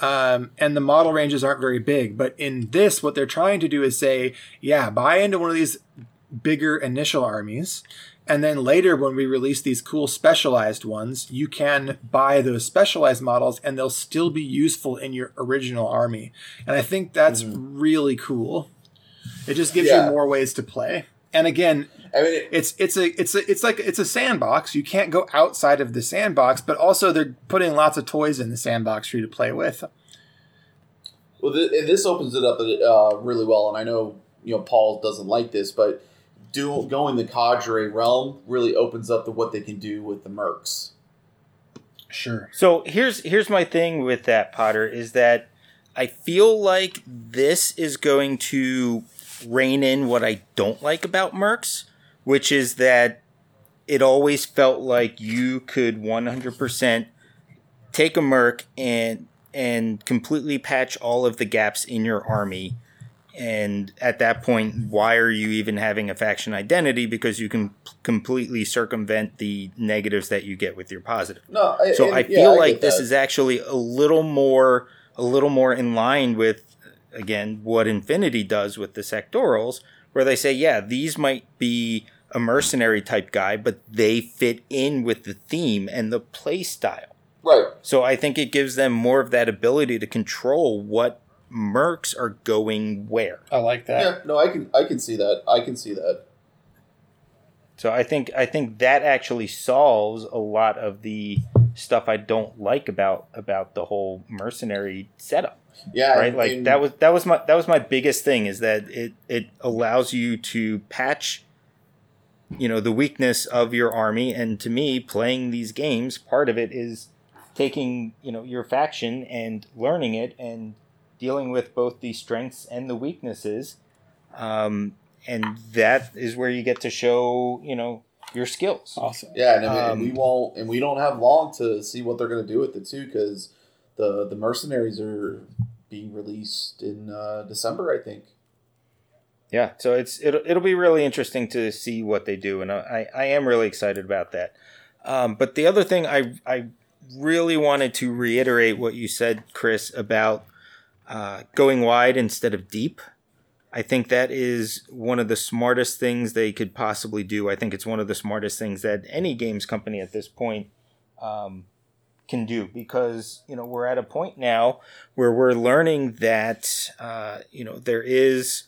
um, and the model ranges aren't very big. But in this, what they're trying to do is say, yeah, buy into one of these bigger initial armies. And then later, when we release these cool specialized ones, you can buy those specialized models and they'll still be useful in your original army. And I think that's really cool. It just gives Yeah. you more ways to play. And again, i mean it, it's it's a it's a it's like it's a sandbox. You can't go outside of the sandbox, but also they're putting lots of toys in the sandbox for you to play with. well th- and this opens it up uh, really well and i know you know paul doesn't like this but do, going the cadre realm really opens up to what they can do with the mercs Sure. So here's here's my thing with that Potter is that I feel like this is going to rein in what I don't like about Mercs, which is that it always felt like you could 100% take a Merc and and completely patch all of the gaps in your army. And at that point, why are you even having a faction identity? Because you can p- completely circumvent the negatives that you get with your positive. No, I, So and- I feel I like get this that. is actually a little more a little more in line with again what Infinity does with the sectorals, where they say, yeah, these might be a mercenary type guy, but they fit in with the theme and the play style. right. So I think it gives them more of that ability to control what mercs are going where. I like that. Yeah, no, I can I can see that. I can see that. So I think I think that actually solves a lot of the stuff I don't like about about the whole mercenary setup. Yeah, right like and- that was that was my that was my biggest thing is that it it allows you to patch you know the weakness of your army and to me playing these games part of it is taking you know your faction and learning it and dealing with both the strengths and the weaknesses um, and that is where you get to show you know your skills Awesome. Yeah, and, I mean, and we Um, won't, and we don't have long to see what they're going to do with it too, because the the mercenaries are being released in uh, December, I think. Yeah so it's it'll, it'll be really interesting to see what they do and i i am really excited about that. Um, but the other thing i i really wanted to reiterate what you said chris about uh, going wide instead of deep. I think that is one of the smartest things they could possibly do. I think it's one of the smartest things that any games company at this point um, can do because you know we're at a point now where we're learning that uh, you know there is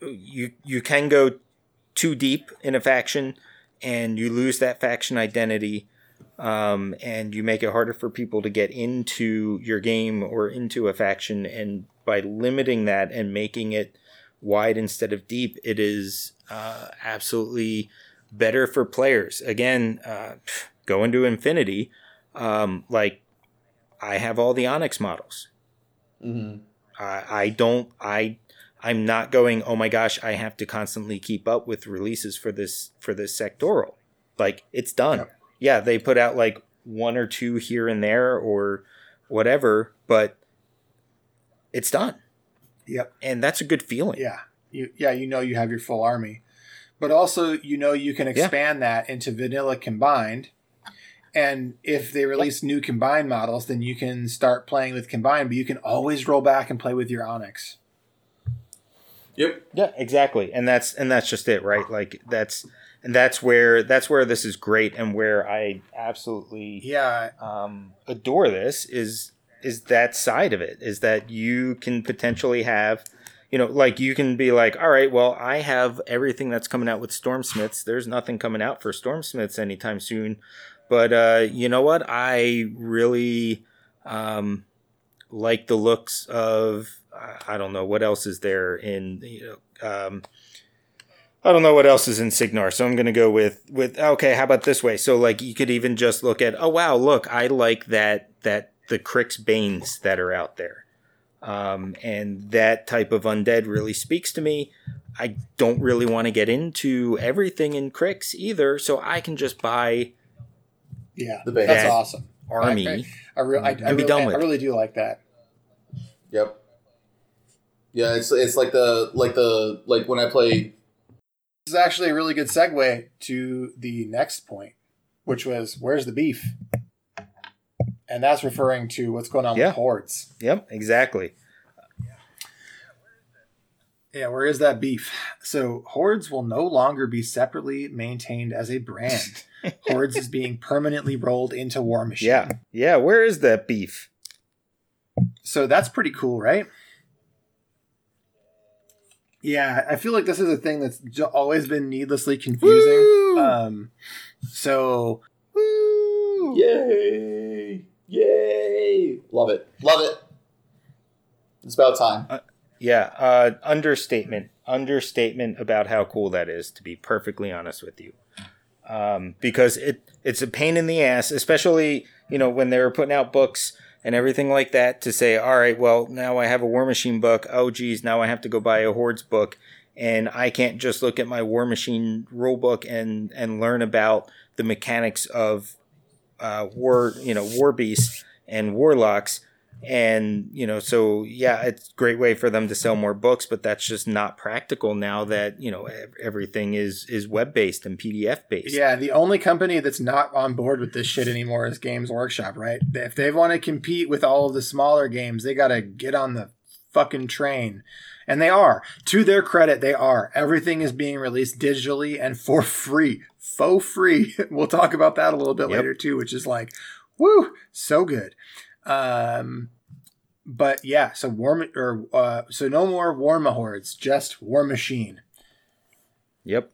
you you can go too deep in a faction and you lose that faction identity um, and you make it harder for people to get into your game or into a faction. And by limiting that and making it wide instead of deep it is uh, absolutely better for players. Again uh, go into infinity. Um, like i have all the onyx models. Mm-hmm. I, I don't I I'm not going oh my gosh I have to constantly keep up with releases for this for this sectoral like it's done Yep. yeah they put out like one or two here and there or whatever but it's done Yep. and that's a good feeling Yeah. You yeah, you know you have your full army. But also you know you can expand that into vanilla combined. And if they release new combined models, then you can start playing with combined, but you can always roll back and play with your Onyx. Yep. yeah exactly. And that's and that's just it right? Like that's and that's where that's where this is great and where I absolutely Yeah. um, adore this is is that side of it is that you can potentially have you know like you can be like all right well i have everything that's coming out with stormsmiths. There's nothing coming out for stormsmiths anytime soon. But uh, you know what? I really um, like the looks of I- don't know what else is there in you know um, I don't know what else is in Cygnar, so I'm going to go with with okay. How about this way? So like you could even just look at oh wow, look, I like that that the Cryx Banes that are out there, um, and that type of undead really speaks to me. I don't really want to get into everything in Cryx either, so I can just buy Yeah. The base. That's Yeah. Awesome. army. I, I, re- I, I, And be really, done with it. really do like that. Yep. Yeah, it's it's like the like the like when I play. This is actually a really good segue to the next point, which was where's the beef? And that's referring to what's going on Yeah. with hordes. Yep, exactly. Yeah, where is that beef? So hordes will no longer be separately maintained as a brand. hordes is being permanently rolled into War Machine. Yeah, yeah. Where is that beef? So that's pretty cool, right? Yeah, I feel like this is a thing that's always been needlessly confusing. Woo! Um, so Woo! Yay! Yay! Love it. Love it. It's about time. Yeah, uh, understatement. Understatement about how cool that is. To be perfectly honest with you, um, because it it's a pain in the ass, especially you know when they were putting out books and everything like that. To say, all right, well now I have a War Machine book. Oh geez, now I have to go buy a Hordes book, and I can't just look at my War Machine rule book and and learn about the mechanics of uh, war, you know, war beasts and warlocks. And you know so yeah it's a great way for them to sell more books but that's just not practical now that you know everything is is web based and pdf based yeah the only company that's not on board with this shit anymore is games workshop right? If they want to compete with all of the smaller games they got to get on the fucking train. And they are. To their credit they are. Everything is being released digitally and for free. Faux free. We'll talk about that a little bit yep. later too which is like woo so good um, but yeah, so war or uh, so no more Warmahordes, just war machine. Yep.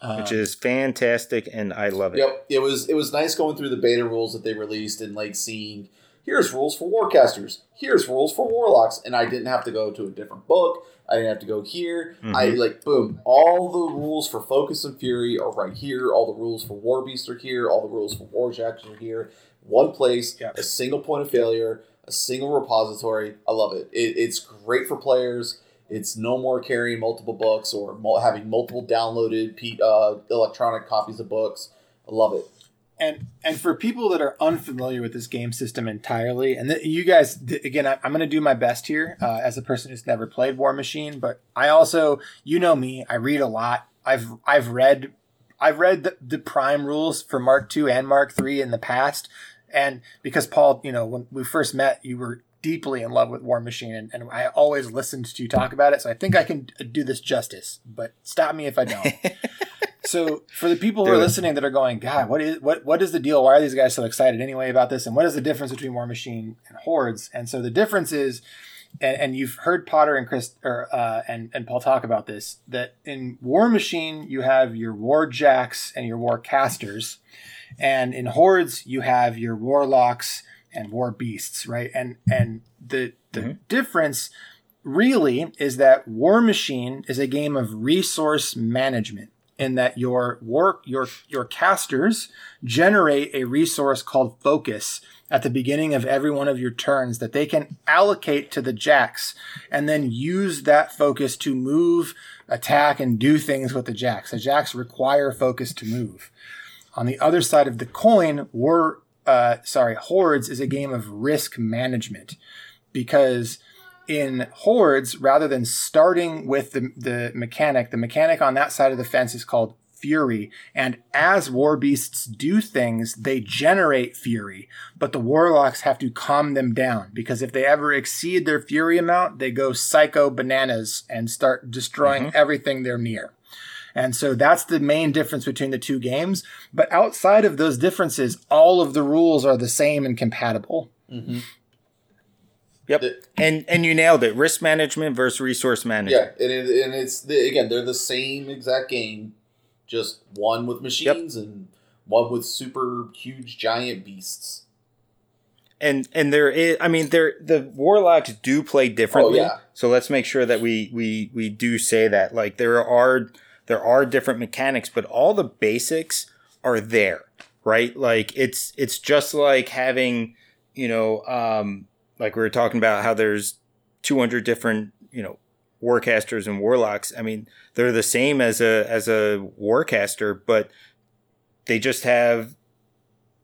Uh, Which is fantastic, and I love it. Yep, it was it was nice going through the beta rules that they released and like seeing here's rules for warcasters, here's rules for warlocks, and I didn't have to go to a different book. I didn't have to go here. Mm-hmm. I like boom, all the rules for focus and fury are right here. All the rules for war beast are here. All the rules for warjacks are here one place, a single point of failure, a single repository. I love it. it. It's great for players. It's no more carrying multiple books or having multiple downloaded uh, electronic copies of books. I love it. And and for people that are unfamiliar with this game system entirely, and th- you guys, again, I, am going to do my best here uh, as a person who's never played War Machine, but I also, you know me, I read a lot. I've I've read I've read the, the prime rules for Mark II and Mark III in the past, and because Paul, you know, when we first met, you were deeply in love with Warmachine, and, and I always listened to you talk about it. So I think I can do this justice, but stop me if I don't. so for the people who are listening that are going, God, what is what what is the deal? Why are these guys so excited anyway about this? And what is the difference between War Machine and Hordes? And so the difference is. And, and you've heard Potter and Chris or uh, and and Paul talk about this. That in War Machine you have your war jacks and your war casters, and in hordes, you have your warlocks and war beasts, right? And and the the mm-hmm. difference really is that War Machine is a game of resource management in that your war your your casters generate a resource called focus at the beginning of every one of your turns that they can allocate to the jacks and then use that focus to move attack and do things with the jacks the jacks require focus to move on the other side of the coin, war, uh, sorry, hordes is a game of risk management because in hordes, rather than starting with the, the mechanic, the mechanic on that side of the fence is called fury. And as war beasts do things, they generate fury, but the warlocks have to calm them down because if they ever exceed their fury amount, they go psycho bananas and start destroying mm-hmm. everything they're near. And so that's the main difference between the two games. But outside of those differences, all of the rules are the same and compatible. Mm-hmm. Yep, and and you nailed it. Risk management versus resource management. Yeah, and, it, and it's the, again they're the same exact game, just one with machines yep. and one with super huge giant beasts. And and there is, I mean, there the warlocks do play differently. Oh, yeah. So let's make sure that we we we do say that. Like there are there are different mechanics, but all the basics are there, right? Like it's it's just like having, you know, um, like we were talking about how there's 200 different, you know, warcasters and warlocks. I mean, they're the same as a as a warcaster, but they just have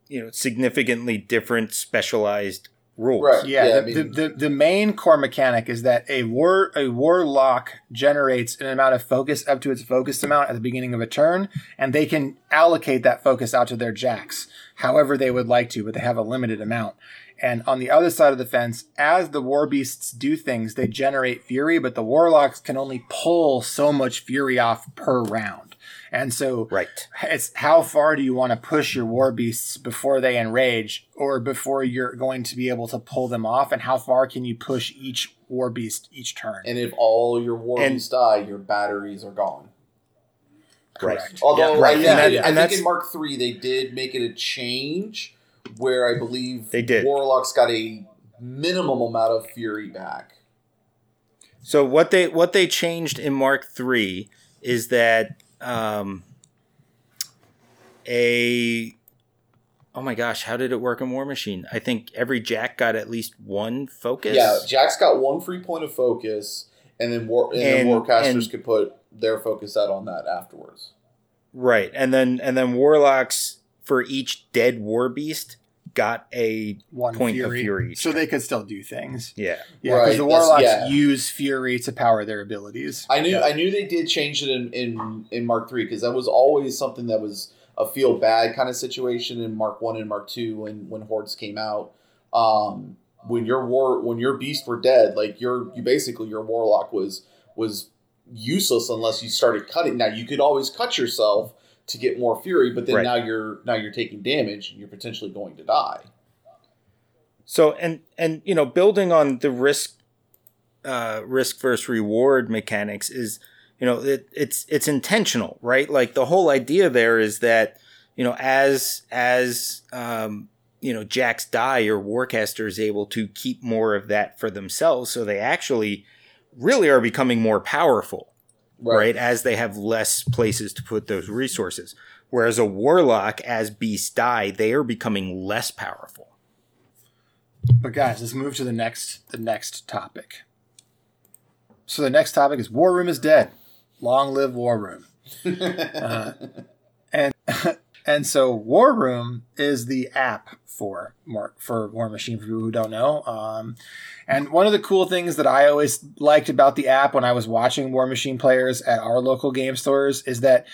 you know significantly different specialized rules. Right. Yeah. yeah the, I mean, the, the, the, main core mechanic is that a war a warlock generates an amount of focus up to its focus amount at the beginning of a turn, and they can allocate that focus out to their jacks however they would like to, but they have a limited amount. And on the other side of the fence, as the war beasts do things, they generate fury, but the warlocks can only pull so much fury off per round. And so right. it's how far do you want to push your war beasts before they enrage or before you're going to be able to pull them off and how far can you push each war beast each turn? And if all your war and, beasts die, your batteries are gone. Correct. Right. Although yeah, right. I, think, and that, I think in Mark III they did make it a change where I believe they did. Warlocks got a minimum amount of fury back. So what they what they changed in Mark III is that um, a oh my gosh, how did it work in War Machine? I think every Jack got at least one focus. Yeah, Jack's got one free point of focus, and then war and, and then warcasters and, could put their focus out on that afterwards. Right, and then and then warlocks for each dead war beast got a One point of fury, fury. so they could still do things. yeah. Yeah, because Right, the warlocks yeah. use fury to power their abilities. I knew Yeah. I knew they did change it in in, in Mark three because that was always something that was a feel bad kind of situation in Mark one and Mark two when when hordes came out. Um, when your war when your beast were dead, like your you basically your warlock was was useless unless you started cutting. Now you could always cut yourself to get more fury, but then Right. now you're now you're taking damage and you're potentially going to die. So and and you know, building on the risk uh risk versus reward mechanics is you know, it, it's it's intentional, right? Like the whole idea there is that, you know, as as um you know, Jacks die or Warcaster is able to keep more of that for themselves, so they actually really are becoming more powerful. Right? As they have less places to put those resources. Whereas a warlock, as beasts die, they are becoming less powerful. But guys, let's move to the next the next topic. So the next topic is War Room is dead. Long live War Room. Uh, and and so War Room is the app for War, for War Machine for people who don't know. Um, and one of the cool things that I always liked about the app when I was watching War Machine players at our local game stores is that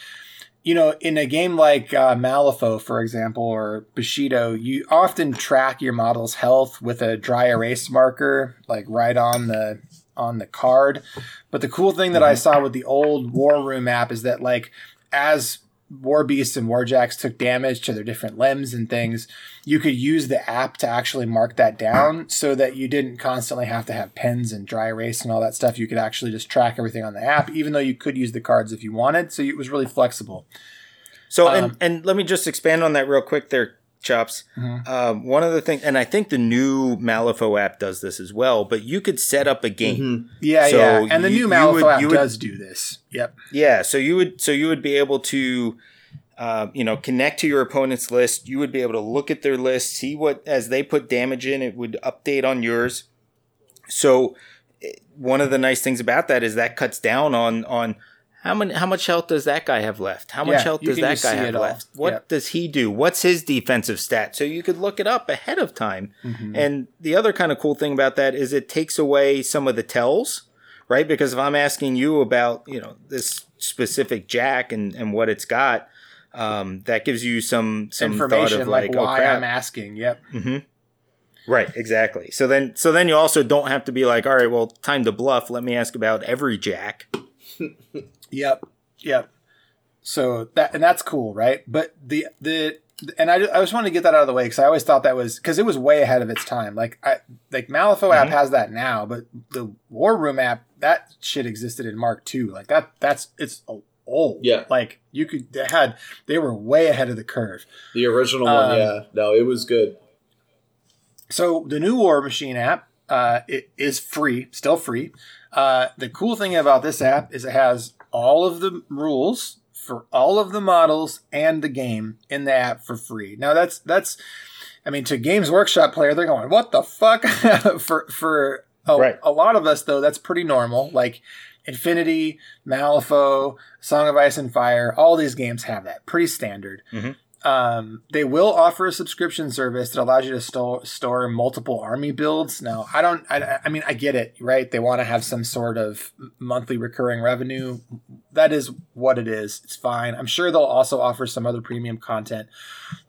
you know, in a game like uh, Malifaux, for example, or Bushido, you often track your model's health with a dry erase marker, like right on the on the card. But the cool thing that I saw with the old War Room app is that, like, as War Beasts and Warjacks took damage to their different limbs and things, you could use the app to actually mark that down so that you didn't constantly have to have pens and dry erase and all that stuff. You could actually just track everything on the app, even though you could use the cards if you wanted. So it was really flexible. So, Um, and, and let me just expand on that real quick there, Chops. Mhm. Um, one of the things, and I think the new Malifaux app does this as well, but you could set up a game. Yeah, So yeah. And the you- new Malifaux would- app would- does do this. Yep. Yeah, so you would so you would be able to uh, you know connect to your opponent's list. You would be able to look at their list, see what as they put damage in, it would update on yours. So eh, one of the nice things about that is that cuts down on on how many how much health does that guy have left? How much Yeah, health does that guy have left? What Yep. does he do? What's his defensive stat? So you could look it up ahead of time. Mhm. And the other kind of cool thing about that is it takes away some of the tells, right? Because if I'm asking you about, you know, this specific jack and, and what it's got, um, that gives you some some Information thought of like, like, oh why crap. I'm asking. Yep. hmm Right, exactly. So then, so then you also don't have to be like, all right, well, time to bluff. Let me ask about every jack. Yep. Yep. So that and that's cool, right? But the the and I, I just wanted to get that out of the way because I always thought that was because it was way ahead of its time. Like I like Malifaux app Mhm. has that now, but the War Room app that shit existed in Mark II. Like that that's it's old. Yeah. Like you could they had they were way ahead of the curve. The original Um, one, yeah. No, it was good. So the new War Machine app, uh, it is free, still free. Uh, the cool thing about this app is it has all of the rules for all of the models and the game in the app for free. Now that's that's, I mean, to Games Workshop player, they're going, what the fuck? for for a, Right. a lot of us though, that's pretty normal. Like Infinity, Malifaux, Song of Ice and Fire, all these games have that. Pretty standard. Mhm. Um, they will offer a subscription service that allows you to store store multiple army builds. Now, I don't. I, I mean, I get it, right? They want to have some sort of monthly recurring revenue. That is what it is. It's fine. I'm sure they'll also offer some other premium content.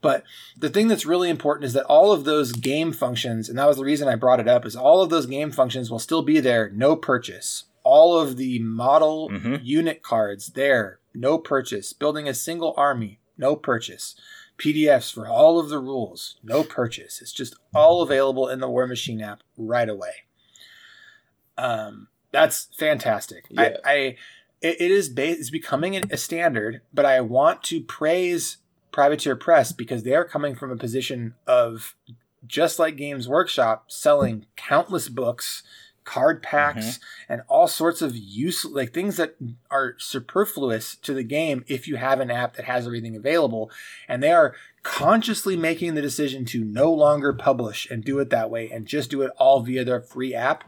But the thing that's really important is that all of those game functions, and that was the reason I brought it up, is all of those game functions will still be there, no purchase. All of the model Mhm. unit cards there, no purchase. Building a single army, no purchase. PDFs for all of the rules, no purchase. It's just all available in the War Machine app right away. Um, that's fantastic. Yeah. I, I it, it is ba- it's becoming a a standard, but I want to praise Privateer Press because they are coming from a position of just like Games Workshop selling countless books, card packs, mm-hmm. and all sorts of use like things that are superfluous to the game if you have an app that has everything available and they are consciously making the decision to no longer publish and do it that way and just do it all via their free app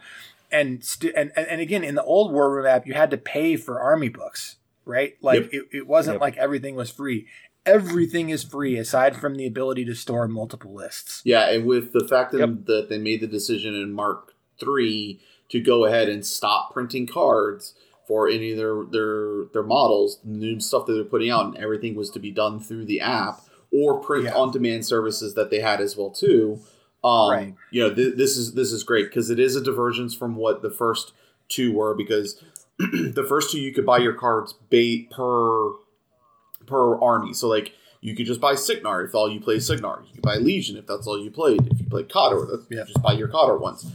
and st- and, and again in the old war room app you had to pay for army books right like Yep. it, it wasn't Yep. like everything was free everything is free aside from the ability to store multiple lists. Yeah, and with the fact that, Yep. that they made the decision in Mark Three to go ahead and stop printing cards for any of their their their models, the new stuff that they're putting out, and everything was to be done through the app or print Yeah. on demand services that they had as well too. Um, Right. You know, th- this is this is great because it is a divergence from what the first two were because the first two you could buy your cards bait per per army. So like you could just buy Cygnar if all you play Cygnar. You could buy Legion if that's all you played. If you play Khador, that's, Yeah. you just buy your Khador ones.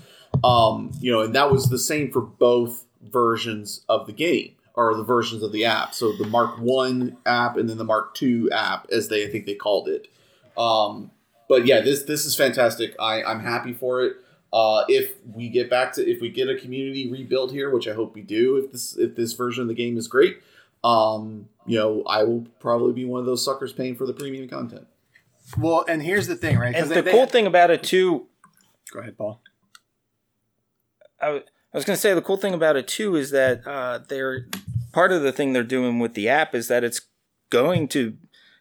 Um, you know, and that was the same for both versions of the game or the versions of the app. So the Mark One app and then the Mark Two app, as they I think they called it. Um, but yeah, this this is fantastic. I I'm happy for it. Uh, if we get back to if we get a community rebuild here, which I hope we do, if this if this version of the game is great, um, you know, I will probably be one of those suckers paying for the premium content. Well, and here's the thing, right? And they- the they- cool thing about it too, Go ahead, Paul. I, w- I was going to say the cool thing about it too is that uh, they're part of the thing they're doing with the app is that it's going to.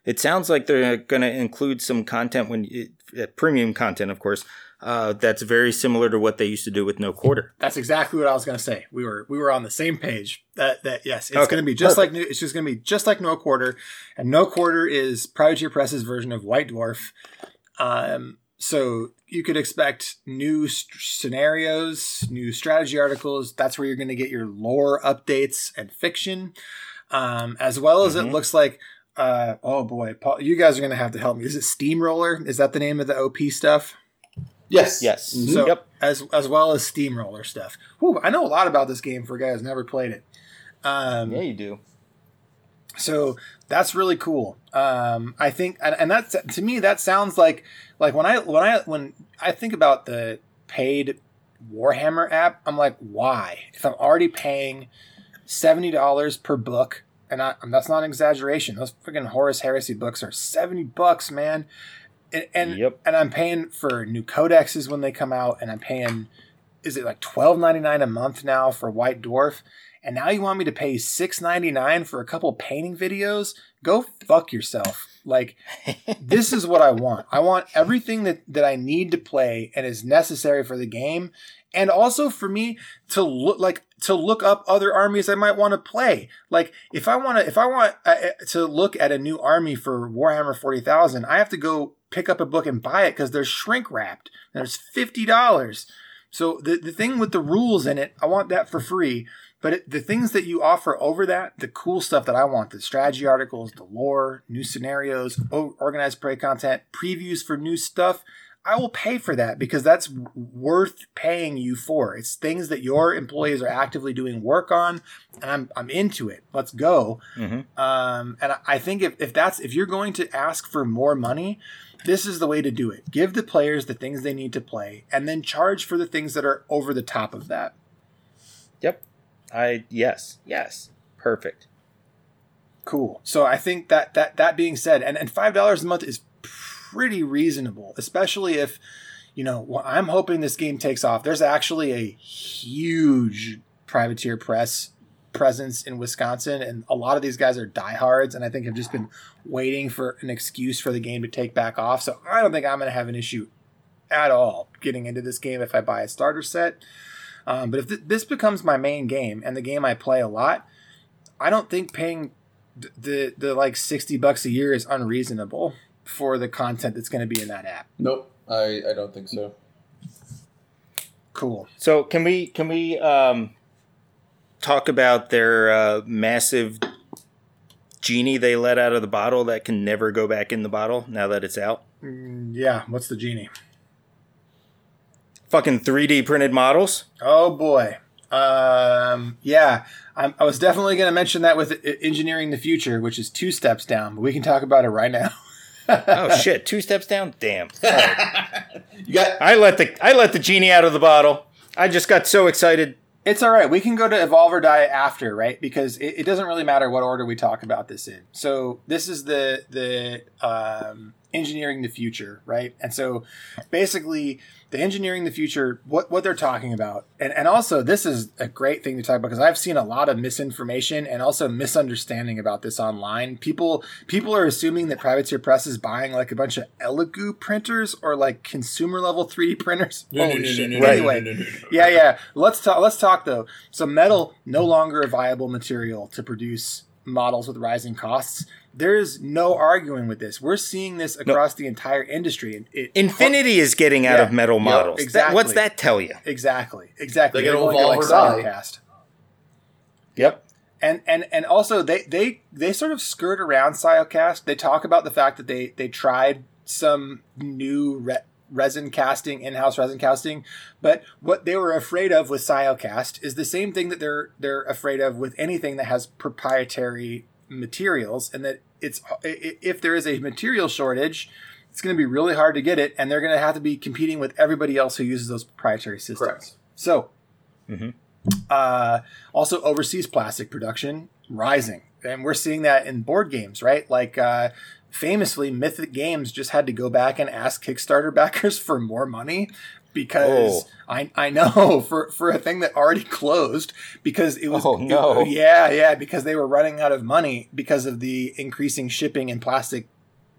It sounds like they're going to include some content when it, uh, premium content, of course. Uh, that's very similar to what they used to do with No Quarter. That's exactly what I was going to say. We were we were on the same page. That that yes, it's Okay, going to be just perfect. like it's just going to be just like No Quarter, and No Quarter is Privateer Press's version of White Dwarf. Um, so you could expect new st- scenarios, new strategy articles. That's where you're going to get your lore updates and fiction, um, as well as it Mhm. looks like. Uh, oh boy, Paul, you guys are going to have to help me. Is it Steamroller? Is that the name of the OP stuff? Yes. Yes. So Yep. as as well as steamroller stuff. Whew, I know a lot about this game for a guy who's never played it. Um, Yeah, you do. so that's really cool. Um, I think, and, and that's to me that sounds like like when I when I when I think about the paid Warhammer app, I'm like, why? If I'm already paying seventy dollars per book, and, I, and that's not an exaggeration. Those freaking Horus Heresy books are seventy bucks, man. And and, Yep. and I'm paying for new codexes when they come out, and I'm paying is it like twelve ninety nine a month now for White Dwarf? And now you want me to pay six ninety nine for a couple painting videos? Go fuck yourself. Like this is what I want. I want everything that, that I need to play and is necessary for the game. And also for me to look like to look up other armies I might want to play. Like if I want to if I want uh, uh, to look at a new army for Warhammer 40,000, I have to go pick up a book and buy it cuz they're shrink wrapped. There's $50. So the the thing with the rules in it, I want that for free. But it, the things that you offer over that, the cool stuff that I want, the strategy articles, the lore, new scenarios, organized prey content, previews for new stuff, I will pay for that because that's worth paying you for. It's things that your employees are actively doing work on, and I'm I'm into it. Let's go. hmm Um, and I- I think if, if that's if you're going to ask for more money, this is the way to do it. Give the players the things they need to play, and then charge for the things that are over the top of that. Yep. I yes yes perfect. Cool. So I think that that that being said, and, and five dollars a month is pretty reasonable, especially if you know well, I'm hoping this game takes off. There's actually a huge privateer press presence in Wisconsin, and a lot of these guys are diehards, and I think have just been waiting for an excuse for the game to take back off. So I don't think I'm going to have an issue at all getting into this game if I buy a starter set. Um, but if th- this becomes my main game and the game I play a lot, I don't think paying th- the the like sixty bucks a year is unreasonable for the content that's going to be in that app. Nope. I, I don't think so. Cool. So can we can we um, talk about their uh, massive genie they let out of the bottle that can never go back in the bottle now that it's out? Mm, yeah. What's the genie? Fucking 3D printed models. Oh boy. Um, yeah, I'm, I was definitely going to mention that with engineering the future, which is two steps down, but we can talk about it right now. Oh shit! Two steps down. Damn. Sorry. You got I let the I let the genie out of the bottle. I just got so excited. It's all right. We can go to evolve or die after, right? Because it, it doesn't really matter what order we talk about this in. So this is the the um, engineering the future, right? And so basically the engineering the future, what, what they're talking about. And, and also this is a great thing to talk about because I've seen a lot of misinformation and also misunderstanding about this online. People, people are assuming that Privateer Press is buying like a bunch of Elegoo printers or like consumer level 3D printers. Holy shit. anyway, yeah, yeah. Let's talk, let's talk though. So metal no longer a viable material to produce models with rising costs there's no arguing with this. We're seeing this across no. the entire industry. It, Infinity is getting out yeah, of metal models. Yep, exactly. That, what's that tell you? Exactly. Exactly. They're, going to evolve like Cast. Yep. And and and also they they they sort of skirt around Siocast. They talk about the fact that they they tried some new re- resin casting, in-house resin casting, but what they were afraid of with Siocast is the same thing that they're they're afraid of with anything that has proprietary materials, and that it's if there is a material shortage, it's going to be really hard to get it, and they're going to have to be competing with everybody else who uses those proprietary systems. Correct. So, mm-hmm. uh, also overseas plastic production rising, and we're seeing that in board games, right? Like. Uh, famously, Mythic Games just had to go back and ask Kickstarter backers for more money because oh. I I know for for a thing that already closed because it was oh no. it, yeah yeah because they were running out of money because of the increasing shipping and plastic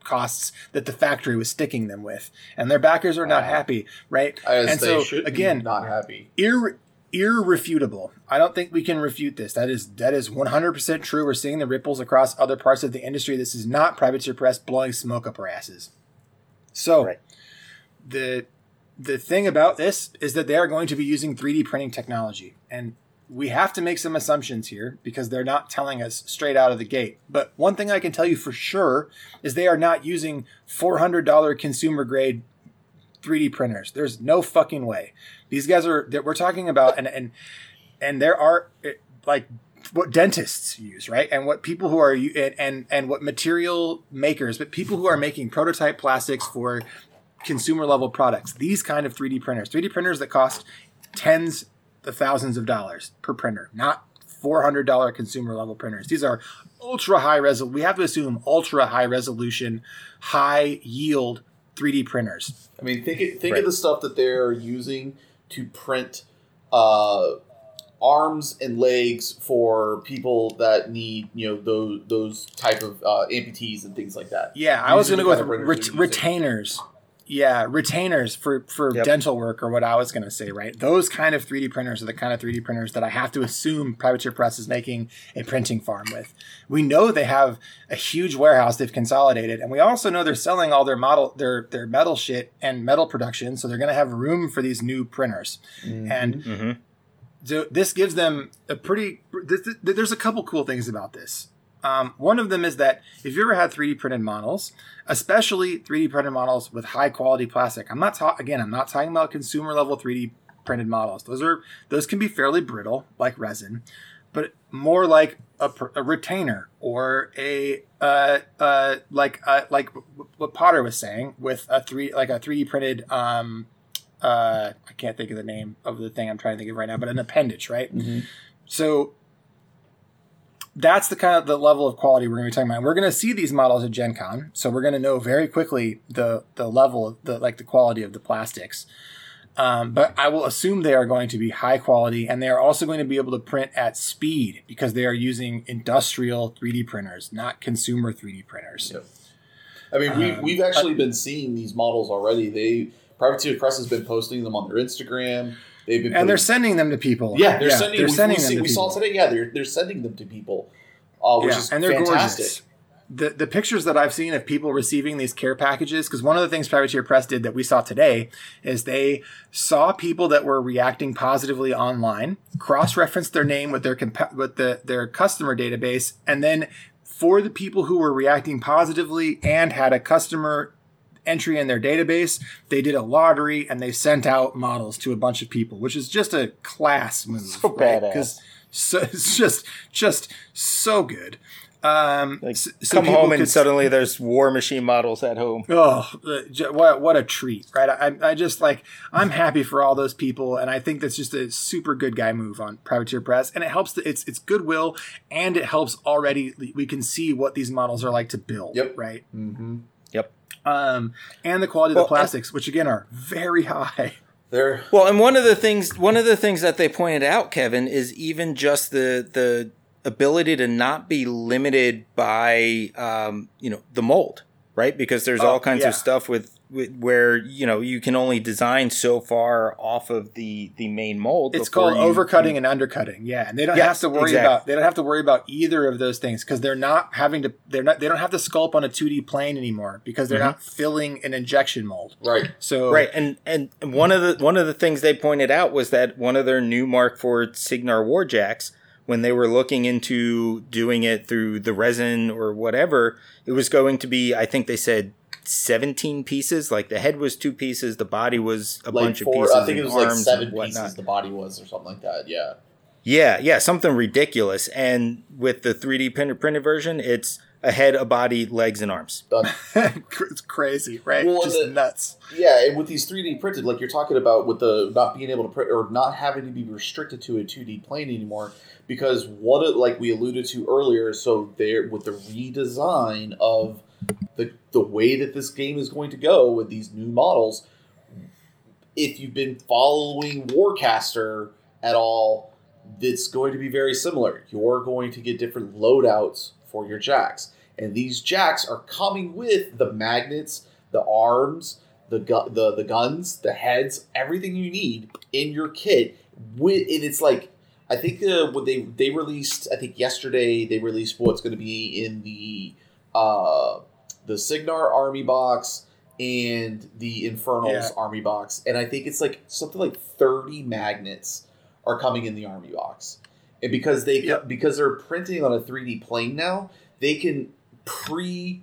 costs that the factory was sticking them with. And their backers are not happy right? And so again not happy. ir- irrefutable. I don't think we can refute this. That is that is 100% true. We're seeing the ripples across other parts of the industry. This is not privateer press blowing smoke up our asses. So right. the the thing about this is that they are going to be using 3D printing technology. And we have to make some assumptions here because they're not telling us straight out of the gate. But one thing I can tell you for sure is they are not using $400 consumer grade 3D printers. There's no fucking way. These guys are that we're talking about and and and there are eh, like what dentists use, right? And what people who are and and, and what material makers, but people who are making prototype plastics for consumer level products. These kind of 3D printers, 3D printers that cost tens of thousands of dollars per printer, not $400 consumer level printers. These are ultra high resolution. We have to assume ultra high resolution, high yield 3D printers. I mean, think think right. of the stuff that they're using to print uh, arms and legs for people that need you know those those type of uh, amputees and things like that. Yeah, I was going to go with ret- retainers yeah retainers for for yep. dental work or what i was going to say right those kind of 3d printers are the kind of 3d printers that i have to assume privateer press is making a printing farm with we know they have a huge warehouse they've consolidated and we also know they're selling all their model their their metal shit and metal production so they're going to have room for these new printers mm-hmm. and mm-hmm. so this gives them a pretty there's a couple cool things about this um, one of them is that if you ever had 3D printed models, especially 3D printed models with high quality plastic, I'm not talking again. I'm not talking about consumer level 3D printed models. Those are those can be fairly brittle, like resin, but more like a, a retainer or a uh, uh, like uh, like what Potter was saying with a three like a 3D printed. Um, uh, I can't think of the name of the thing I'm trying to think of right now, but an appendage, right? Mm-hmm. So that's the kind of the level of quality we're going to be talking about. We're going to see these models at Gen Con, so we're going to know very quickly the the level of the like the quality of the plastics. Um, but I will assume they are going to be high quality, and they are also going to be able to print at speed because they are using industrial 3D printers, not consumer 3D printers. Yep. I mean, we, um, we've actually uh, been seeing these models already. They Privateer Press has been posting them on their Instagram. They've been and they're sending them to people. Yeah, they're yeah, sending. They're we, sending we, them. See, we saw today. Yeah, they're they're sending them to people, uh, which yeah, is and they're fantastic. gorgeous. The, the pictures that I've seen of people receiving these care packages, because one of the things Privateer Press did that we saw today is they saw people that were reacting positively online, cross-referenced their name with their compa- with the, their customer database, and then for the people who were reacting positively and had a customer entry in their database. They did a lottery and they sent out models to a bunch of people, which is just a class move. So right? Because so, it's just just so good. Um, like, so come home and suddenly there's War Machine models at home. Oh, uh, what what a treat, right? I, I just like I'm happy for all those people, and I think that's just a super good guy move on Privateer Press, and it helps. The, it's it's goodwill, and it helps already. We can see what these models are like to build. Yep. Right. Mm-hmm. Yep. Um, and the quality of the plastics, which again are very high. They're Well, and one of the things one of the things that they pointed out, Kevin, is even just the the ability to not be limited by um, you know the mold, right? Because there's Oh, all kinds yeah. of stuff with, with where you know you can only design so far off of the the main mold. It's called you- overcutting you- and undercutting. Yeah, and they don't Yes, have to worry exactly. about they don't have to worry about either of those things because they're not having to they're not they don't have to sculpt on a 2D plane anymore because they're Mhm. not filling an injection mold. right. So Right, and and one of the one of the things they pointed out was that one of their new Mark IV Cygnar Warjacks, when they were looking into doing it through the resin or whatever, it was going to be. I think they said seventeen pieces. Like the head was two pieces, the body was a Like bunch of pieces. I think it was like seven pieces the body was or something like that. Yeah. Yeah, yeah, something ridiculous. And with the 3D printed printed version, it's a head, a body, legs, and arms. Done. it's crazy, right? Well, Just the- nuts. Yeah, and with these 3D printed, like you're talking about with the not being able to print or not having to be restricted to a 2D plane anymore, because what it, like we alluded to earlier, so there with the redesign of the the way that this game is going to go with these new models, if you've been following Warcaster at all, it's going to be very similar. You're going to get different loadouts for your jacks, and these jacks are coming with the magnets, the arms, the gu- the the guns, the heads, everything you need in your kit. With and it's like I think uh, when they they released, I think yesterday they released what's going to be in the uh, the Cygnar Army box and the Infernals Yeah. Army box, and I think it's like something like thirty magnets are coming in the Army box, and because they Yep. because they're printing on a three D plane now, they can pre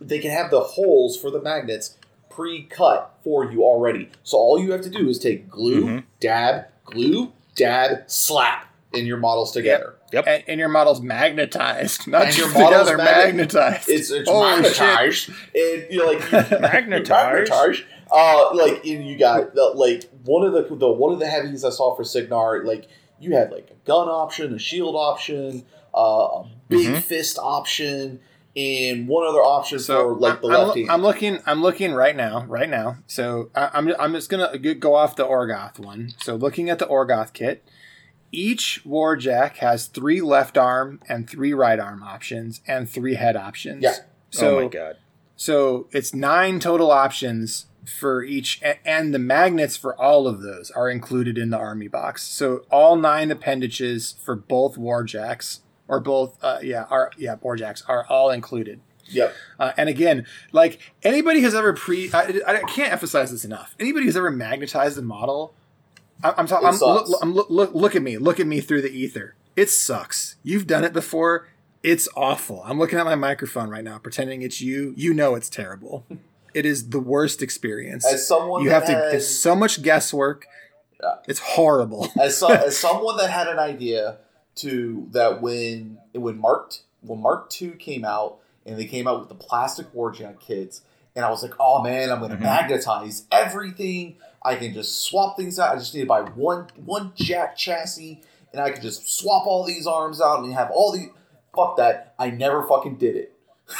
they can have the holes for the magnets pre-cut for you already. So all you have to do is take glue, Mhm. dab, glue, dab, slap in your models together. Yep. And, and your model's magnetized, not And your model's together, magnet- magnetized. It's it's Holy shit. magnetized, and you're like Magnetized. magnetized. Uh, like and you got the, like one of the the one of the heavies I saw for Cygnar. Like you had like a gun option, a shield option, uh, a big Mhm. fist option, and one other option so for like the I'm, I'm, left hand. I'm looking. I'm looking right now. Right now. So I, I'm. I'm just gonna go off the Orgoth one. So looking at the Orgoth kit, each Warjack has three left arm and three right arm options and three head options. Yeah. So oh my god. So it's nine total options for each, and the magnets for all of those are included in the army box. So all nine appendages for both warjacks, or both, uh, yeah, are yeah, warjacks are all included. yep. Uh, and again, like anybody has ever pre, I, I can't emphasize this enough. Anybody who's ever magnetized a model, I, I'm talking. I'm, look, look, look, look at me, look at me through the ether. It sucks. You've done it before. It's awful. I'm looking at my microphone right now, pretending it's you. You know it's terrible. It is the worst experience. As someone you that have to. has- It's so much guesswork. Yeah. It's horrible. as, so, as someone that had an idea to that when when Mark when Mark II came out and they came out with the plastic warjack kits and I was like, oh man, I'm going to Mhm. magnetize everything. I can just swap things out. I just need to buy one one jack chassis and I can just swap all these arms out and have all these. Fuck that! I never fucking did it.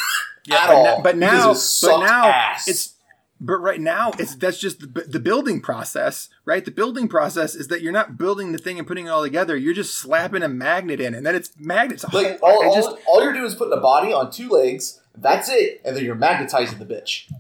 at but, all. now, but now, it but now ass. it's. But right now, it's that's just the, the building process, right? The building process is that you're not building the thing and putting it all together. You're just slapping a magnet in, and then it's magnets. like all, I all, just all you're doing is putting a body on two legs. That's it, and then you're magnetizing the bitch.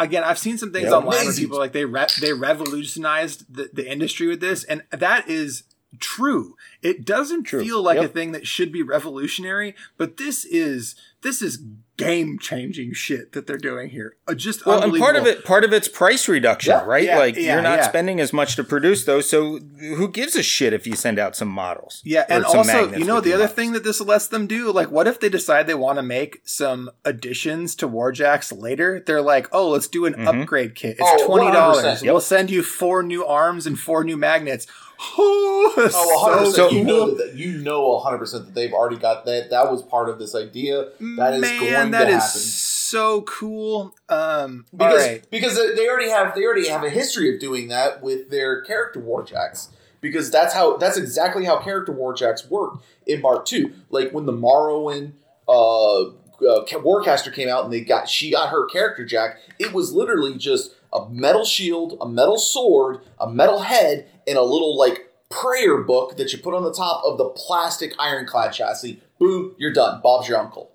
again, I've seen some things Yeah. online where people like they re- they revolutionized the, the industry with this, and that is true. It doesn't True. feel like a thing that should be revolutionary, but this is this is game changing shit that they're doing here. Uh, just Well, and part of it, part of it's price reduction, Yeah, right? yeah, like yeah, you're not yeah. spending as much to produce those, so who gives a shit if you send out some models? Yeah, and also, you know, the other models. thing that this lets them do, like, what if they decide they want to make some additions to Warjacks later? They're like, oh, let's do an Mhm. upgrade kit. It's Oh, twenty dollars. 100%. We'll send you four new arms and four new magnets. Oh, that's Oh, 100 so percent. You know cool. that you know 100 percent that they've already got that. That was part of this idea. That is Man, going that to is happen. so cool. Um, because right. because they already have they already have a history of doing that with their character warjacks because that's how that's exactly how character warjacks work in Mark II. Like when the Morrowind uh, uh, Warcaster came out and they got she got her character jack, it was literally just a metal shield, a metal sword, a metal head, and a little like prayer book that you put on the top of the plastic ironclad chassis. Boom, you're done. Bob's your uncle.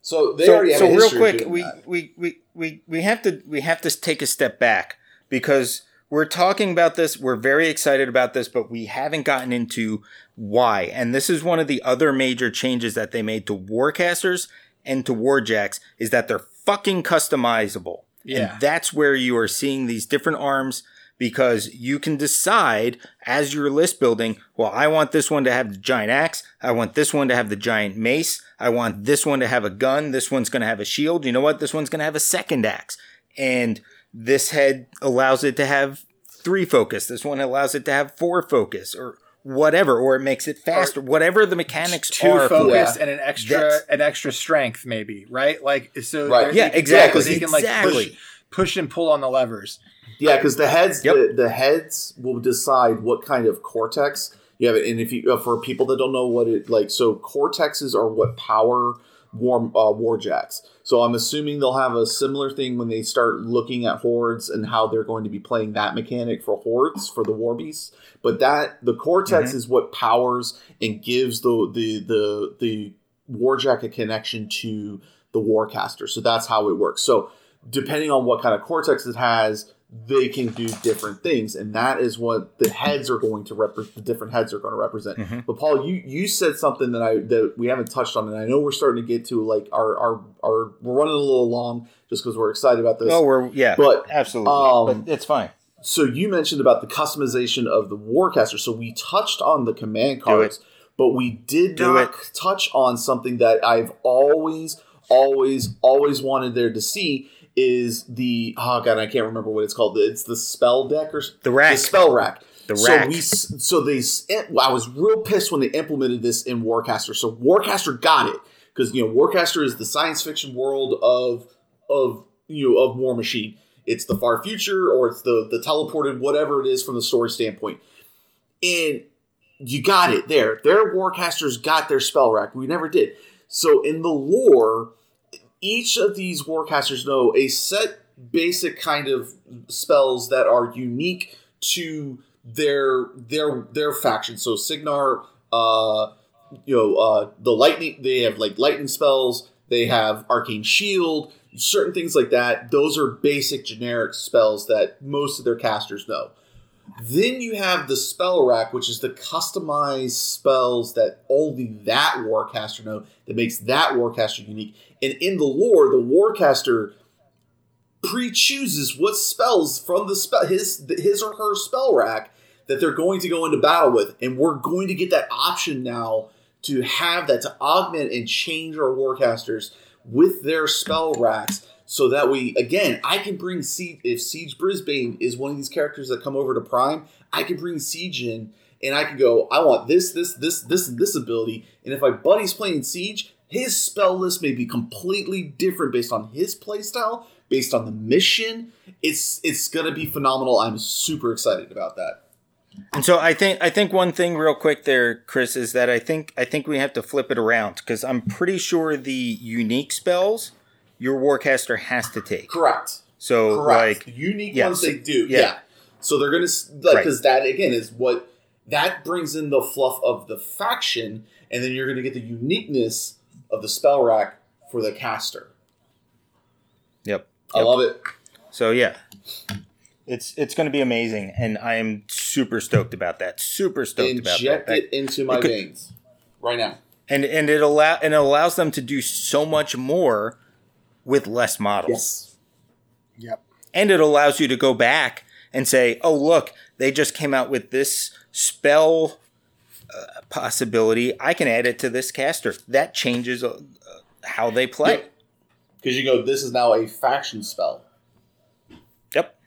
So they so, already have so a real quick, we, we, we, we, we have to we have to take a step back because we're talking about this. We're very excited about this, but we haven't gotten into why. And this is one of the other major changes that they made to Warcasters and to Warjacks is that they're fucking customizable. Yeah. And that's where you are seeing these different arms because you can decide as you're list building, well, I want this one to have the giant axe. I want this one to have the giant mace. I want this one to have a gun. This one's going to have a shield. You know what? This one's going to have a second axe. And this head allows it to have three focus. This one allows it to have four focus or whatever, or it makes it faster. whatever the mechanics two are. for it. focus Yeah. and an extra That's- an extra strength maybe right like so Right. Yeah, they can- exactly. they can like Exactly. push, push and pull on the levers Yeah, because the heads, Yep. the, the heads will decide what kind of cortex you have. And if you, uh, for people that don't know what it like, so cortexes are what power war uh, warjacks. So I'm assuming they'll have a similar thing when they start looking at hordes and how they're going to be playing that mechanic for hordes for the war beasts. But that the cortex is what powers and gives the the the the warjack a connection to the warcaster. So that's how it works. So depending on what kind of cortex it has, they can do different things, and that is what the heads are going to represent. The different heads are going to represent. Mhm. But Paul, you you said something that I that we haven't touched on, and I know we're starting to get to like our our our we're running a little long just because we're excited about this. Oh, we're yeah, But, absolutely, um, but it's fine. so you mentioned about the customization of the warcaster. So we touched on the command cards, but we did Do not touch on something that I've always, always, always wanted there to see is the oh god, I can't remember what it's called. It's the spell deck or The rack. the spell rack. The so rack. we so they eh, I was real pissed when they implemented this in Warcaster. So Warcaster got it because you know Warcaster is the science fiction world of of you know of War Machine. It's the far future or it's the the teleported whatever it is from the story standpoint. And you got it there. Their Warcasters got their spell rack. We never did. So in the lore, each of these Warcasters know a set basic kind of spells that are unique to their their their faction. So Cygnar, uh, you know, uh, the lightning. They have like lightning spells. They have arcane shield. Certain things like that. Those are basic generic spells that most of their casters know. Then you have the spell rack, which is the customized spells that only that warcaster know that makes that warcaster unique. And in the lore, the warcaster pre-chooses what spells from the spell his his or her spell rack that they're going to go into battle with, and we're going to get that option now to have that to augment and change our warcasters with their spell racks so that we again I can bring Siege if Siege Brisbane is one of these characters that come over to Prime, I can bring Siege in and I can go, I want this, this, this, this, this ability. And if my buddy's playing Siege, his spell list may be completely different based on his playstyle, based on the mission. It's it's gonna be phenomenal. I'm super excited about that. And so I think I think one thing real quick there, Chris, is that I think I think we have to flip it around because I'm pretty sure the unique spells your warcaster has to take. Correct. So Correct. like unique yeah, ones so- they do. yeah. Yeah. So they're gonna like Right. because that again is what that brings in the fluff of the faction, and then you're gonna get the uniqueness of the spell rack for the caster. yep. I Yep. love it. So yeah. It's it's going to be amazing, and I am super stoked about that. Super stoked about that. Inject it into my it could- veins right now. and and it allow and it allows them to do so much more with less models. Yep. and it allows you to go back and say, "Oh, look, they just came out with this spell uh, possibility. I can add it to this caster." That changes uh, how they play. Because you go, this is now a faction spell. Yep.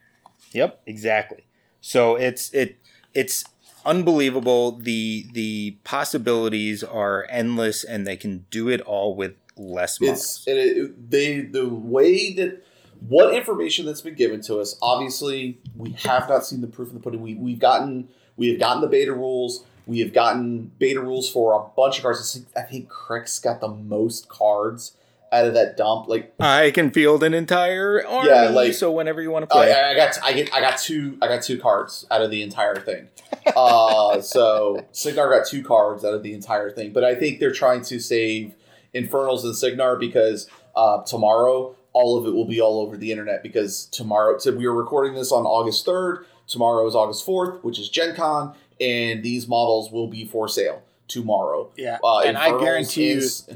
Yep, exactly. So it's it it's unbelievable. The the possibilities are endless and they can do it all with less models. It's and it, they the way that what information that's been given to us. Obviously, we have not seen the proof in the pudding. We we've gotten we have gotten the beta rules. We have gotten beta rules for a bunch of cards. I think Cryx's got the most cards out of that dump. Like I can field an entire army. Yeah, like- so whenever you want to uh, play. I got I get I got two I got two cards out of the entire thing. uh, so Cygnar got two cards out of the entire thing, but I think they're trying to save Infernals and Cygnar because uh, tomorrow all of it will be all over the internet because tomorrow so we are recording this on August third. Tomorrow is August fourth, which is Gen Con, and these models will be for sale tomorrow. Yeah, Uh, and I Infernals guarantee you, is-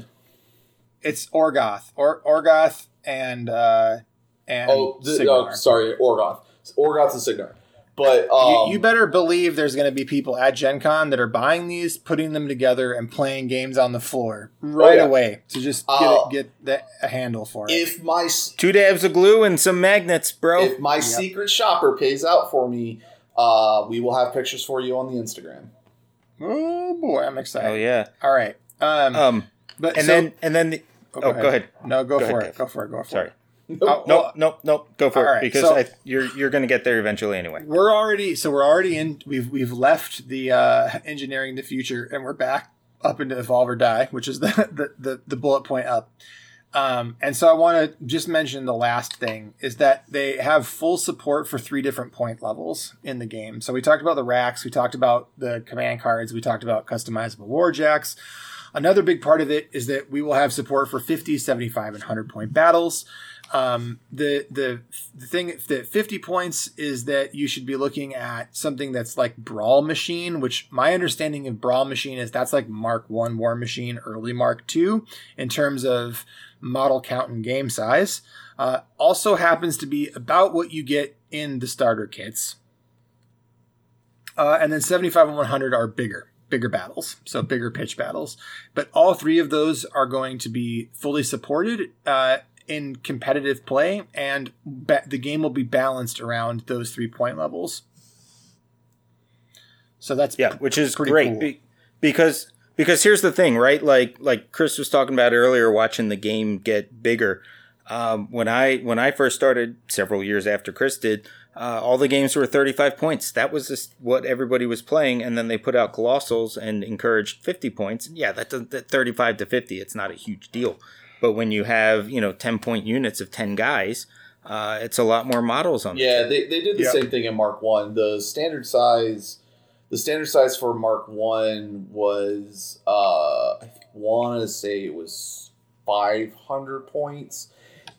it's Orgoth or Orgoth and uh, and oh, the, Sigmar. oh, sorry, Orgoth. Orgoth and Cygnar. But um, you, you better believe there's going to be people at Gen Con that are buying these, putting them together, and playing games on the floor right yeah. away to just get Uh, it, get that, a handle for it. if my Two dabs of glue and some magnets, bro. if my secret shopper pays out for me, uh, we will have pictures for you on the Instagram. oh boy, I'm excited. oh yeah. All right. Um, Um, but and so- then and then the, oh, go ahead. No, go, Go for ahead, it. Kev. Go for it. Go for Sorry. it. Oh, No, well, no, no. Go for all it right, because so- I, you're you're gonna get there eventually anyway. we're already so we're already in. We've we've left the uh, engineering the future, and we're back up into evolve or die, which is the the, the, the bullet point up. Um, and so I want to just mention the last thing is that they have full support for three different point levels in the game. So we talked about the racks, we talked about the command cards, we talked about customizable warjacks. Another big part of it is that we will have support for 50, 75, and 100 point battles. Um, the the the thing that 50 points is that you should be looking at something that's like Brawl Machine, which my understanding of Brawl Machine is that's like Mark One War Machine, early Mark Two, in terms of model count and game size. Uh, also happens to be about what you get in the starter kits. Uh, and then 75 and 100 are bigger, bigger battles, so bigger pitch battles. But all three of those are going to be fully supported uh, in competitive play, and ba- the game will be balanced around those three point levels. So that's Yeah, which is great cool. be- because because here's the thing, right? Like like Chris was talking about earlier, watching the game get bigger. Um, when I when I first started several years after Chris did, uh, all the games were 35 points. That was just what everybody was playing, and then they put out Colossals and encouraged 50 points. Yeah, that, doesn't- that 35 to 50, it's not a huge deal. But when you have you know 10 point units of 10 guys, uh, it's a lot more models on. the Yeah, field. they, they did the Yeah. same thing in Mark One. The standard size, the standard size for Mark One was, uh, I want to say it was five hundred points,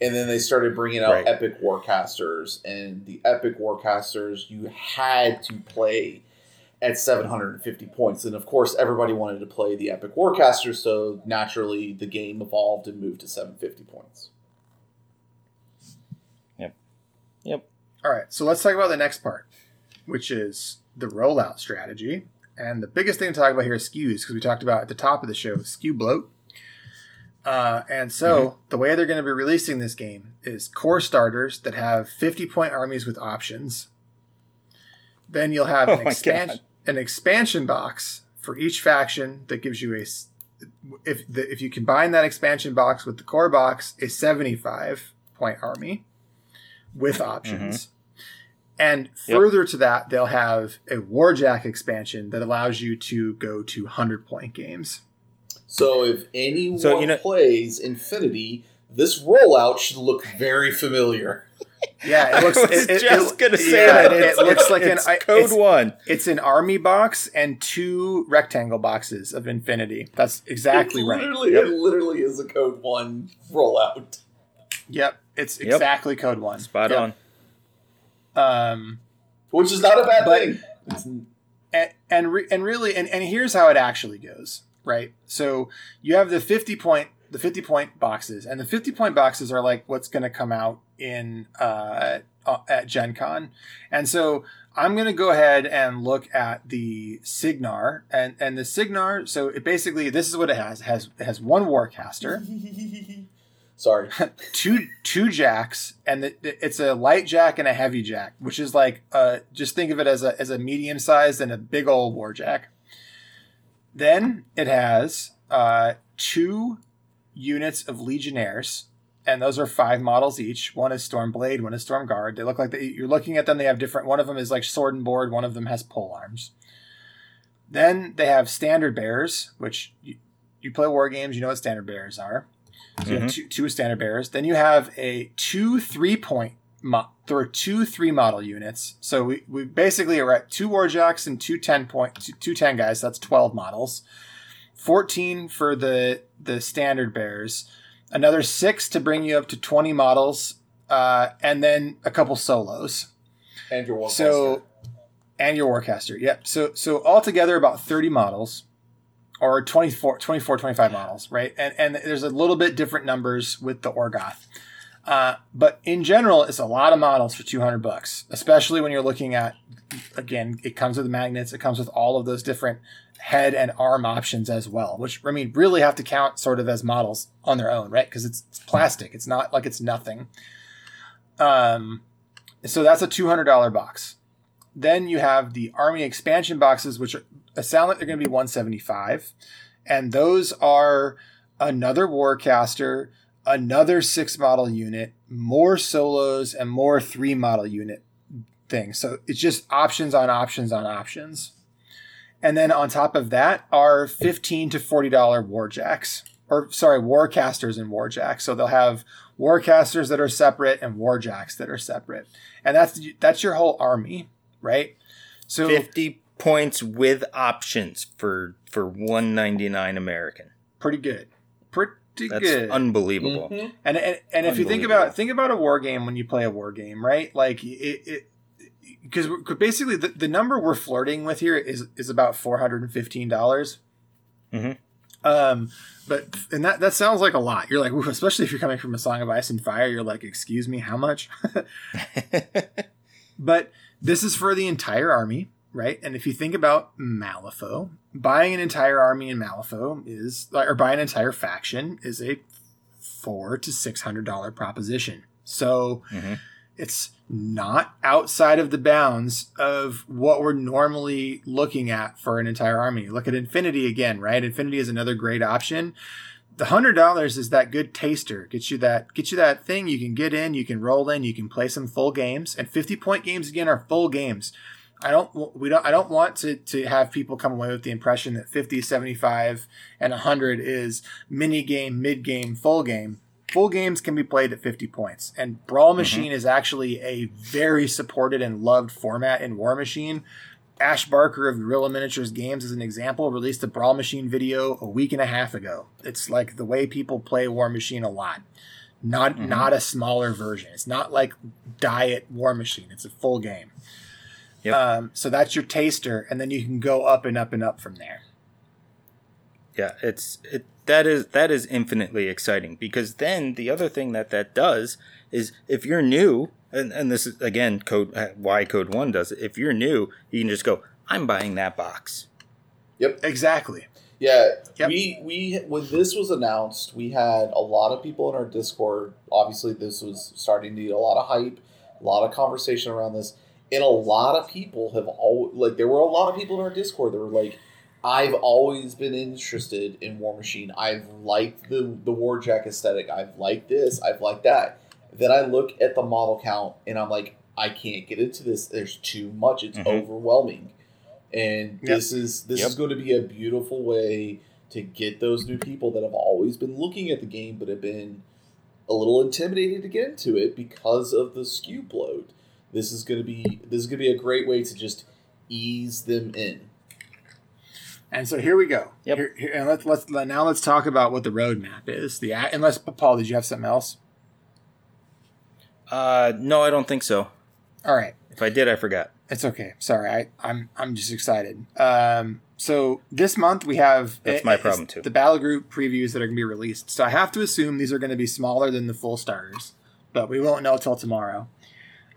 and then they started bringing out Right. Epic Warcasters, and the Epic Warcasters you had to play at seven hundred and fifty points, and of course everybody wanted to play the Epic Warcasters, so naturally the game evolved and moved to seven fifty points. Yep. Yep. All right, so let's talk about the next part, which is the rollout strategy. And the biggest thing to talk about here is SKUs, because we talked about at the top of the show SKU bloat. Uh, and so the way they're going to be releasing this game is core starters that have 50 point armies with options. Then you'll have Oh an, expansion, an expansion box for each faction that gives you a If, the, if you combine that expansion box with the core box, a 75 point army with options. And Yep. further to that, they'll have a Warjack expansion that allows you to go to 100 point games. So if anyone So, you know- plays Infinity, this rollout should look very familiar. Yeah, it looks. was it, it- just it- gonna say yeah, that it's, it looks like an. it's I- code it's, one. it's an army box and two rectangle boxes of Infinity. That's exactly it right. Literally, Yep. it literally is a Code One rollout. Yep, it's Yep. exactly code one. Spot Yep. on. Um, Which is not a bad But- thing. It's, and and, re- and really and, and here's how it actually goes right? So you have the 50 point the 50 point boxes and the 50 point boxes are like what's going to come out in uh, uh, at gen con. And so i'm going to go ahead and look at the Cygnar and and the Cygnar so it basically this is what it has it has it has one warcaster sorry. two two jacks and the, the- it's a light jack and a heavy jack which is like uh just think of it as a as a medium sized and a big old war jack then it has uh two units of legionnaires and those are five models each one is stormblade one is stormguard they look like they, you're looking at them they have different one of them is like sword and board one of them has pole arms Then they have standard bears, which you, you play war games, you know what standard bears are. So you have two, two standard bears. Then you have a two three point. Mo- there are two three model units. So we, we basically are at two warjacks and two 10 point two, two 10 guys. That's twelve models. Fourteen for the the standard bears. Another six to bring you up to twenty models, uh, and then a couple solos. And your one So, and your Warcaster. Yep. So, so altogether about 30 models or 24, 24 25 models, right? And, and there's a little bit different numbers with the Orgoth. Uh, but in general, it's a lot of models for 200 bucks, especially when you're looking at, again, it comes with magnets. It comes with all of those different head and arm options as well, which I mean, really have to count sort of as models on their own, right? Because it's, it's plastic. It's not like it's nothing. Um, so that's a $200 box. Then you have the army expansion boxes, which are, sound like they're going to be 175 and those are another warcaster, another six model unit, more solos, and more three model unit things. So it's just options on options on options. And then on top of that are 15 to $40 warjacks. Or sorry, warcasters and warjacks. So they'll have warcasters that are separate and warjacks that are separate. And that's that's your whole army, right? So 50 points with options for for 199 American. pretty good. Pretty That's good. unbelievable. Mhm. And and, and if you think about think about a war game when you play a war game, right? Like it, because basically the, the number we're flirting with here is is about four hundred and fifteen dollars. Mhm. Um, but and that that sounds like a lot. You're like, especially if you're coming from a Song of Ice and Fire, you're like, excuse me, how much? But this is for the entire army, right? And if you think about Malifaux, buying an entire army in Malifaux is, or buying an entire faction is a four to six hundred dollar proposition. So Mhm. it's not outside of the bounds of what we're normally looking at for an entire army. Look at Infinity again, right? Infinity is another great option the hundred dollars is that good taster. Gets you that get you that thing you can get in, you can roll in, you can play some full games. And fifty point games again are full games. I don't we don't I don't want to to have people come away with the impression that 50, 75, and 100 is mini game, mid game, full game. Full games can be played at 50 points. And Brawl mm-hmm. Machine is actually a very supported and loved format in War Machine. Ash Barker of Guerrilla Miniatures Games, as an example, released a Brawl Machine video a week and a half ago. It's like the way people play War Machine a lot. Not Mhm. not a smaller version. It's not like Diet War Machine. It's a full game. Yep. Um, so that's your taster, and then you can go up and up and up from there. Yeah, it's it that is that is infinitely exciting because then the other thing that that does is if you're new and, and this is again code uh, why code 1 does it if you're new you can just go I'm buying that box. Yep. Exactly. Yeah, Yep. we we when this was announced, we had a lot of people in our Discord. Obviously, this was starting to get a lot of hype, a lot of conversation around this, and a lot of people have all like there were a lot of people in our Discord that were like, "I've always been interested in War Machine. I've liked the the Warjack aesthetic. I've liked this. I've liked that." Then I look at the model count and I'm like, I can't get into this. There's too much. It's Mhm. overwhelming and Yep. this is this Yep. is going to be a beautiful way to get those new people that have always been looking at the game but have been a little intimidated to get into it because of the SKU bloat. This is going to be this is going to be a great way to just ease them in. And so here we go. Yep. Here, here- and let's let's now let's talk about what the roadmap is. The a- unless Paul, did you have something else? Uh no, I don't think so. All right. If I did I forgot. It's okay. Sorry, I, I'm I'm just excited. Um, so this month we have That's my problem, too. The battle group previews that are going to be released. So I have to assume these are going to be smaller than the full starters, but we won't know till tomorrow.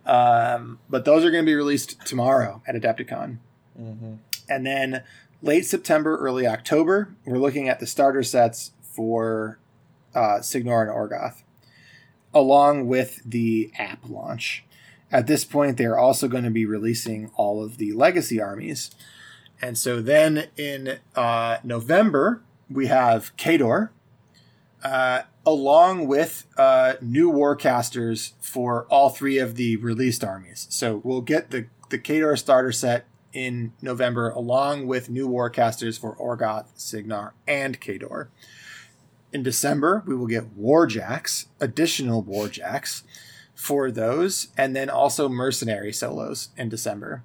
Um, but those are going to be released tomorrow at Adepticon, Mm-hmm. and then late September, early October, we're looking at the starter sets for uh, Cygnar and Orgoth, along with the app launch. At this point, they're also going to be releasing all of the legacy armies. And so then in uh, November, we have Khador, uh, along with uh, new warcasters for all three of the released armies. So we'll get the, the Khador starter set in November, along with new Warcasters for Orgoth, Cygnar, and Khador. In December, we will get Warjacks, additional Warjacks for those, and then also Mercenary solos in December.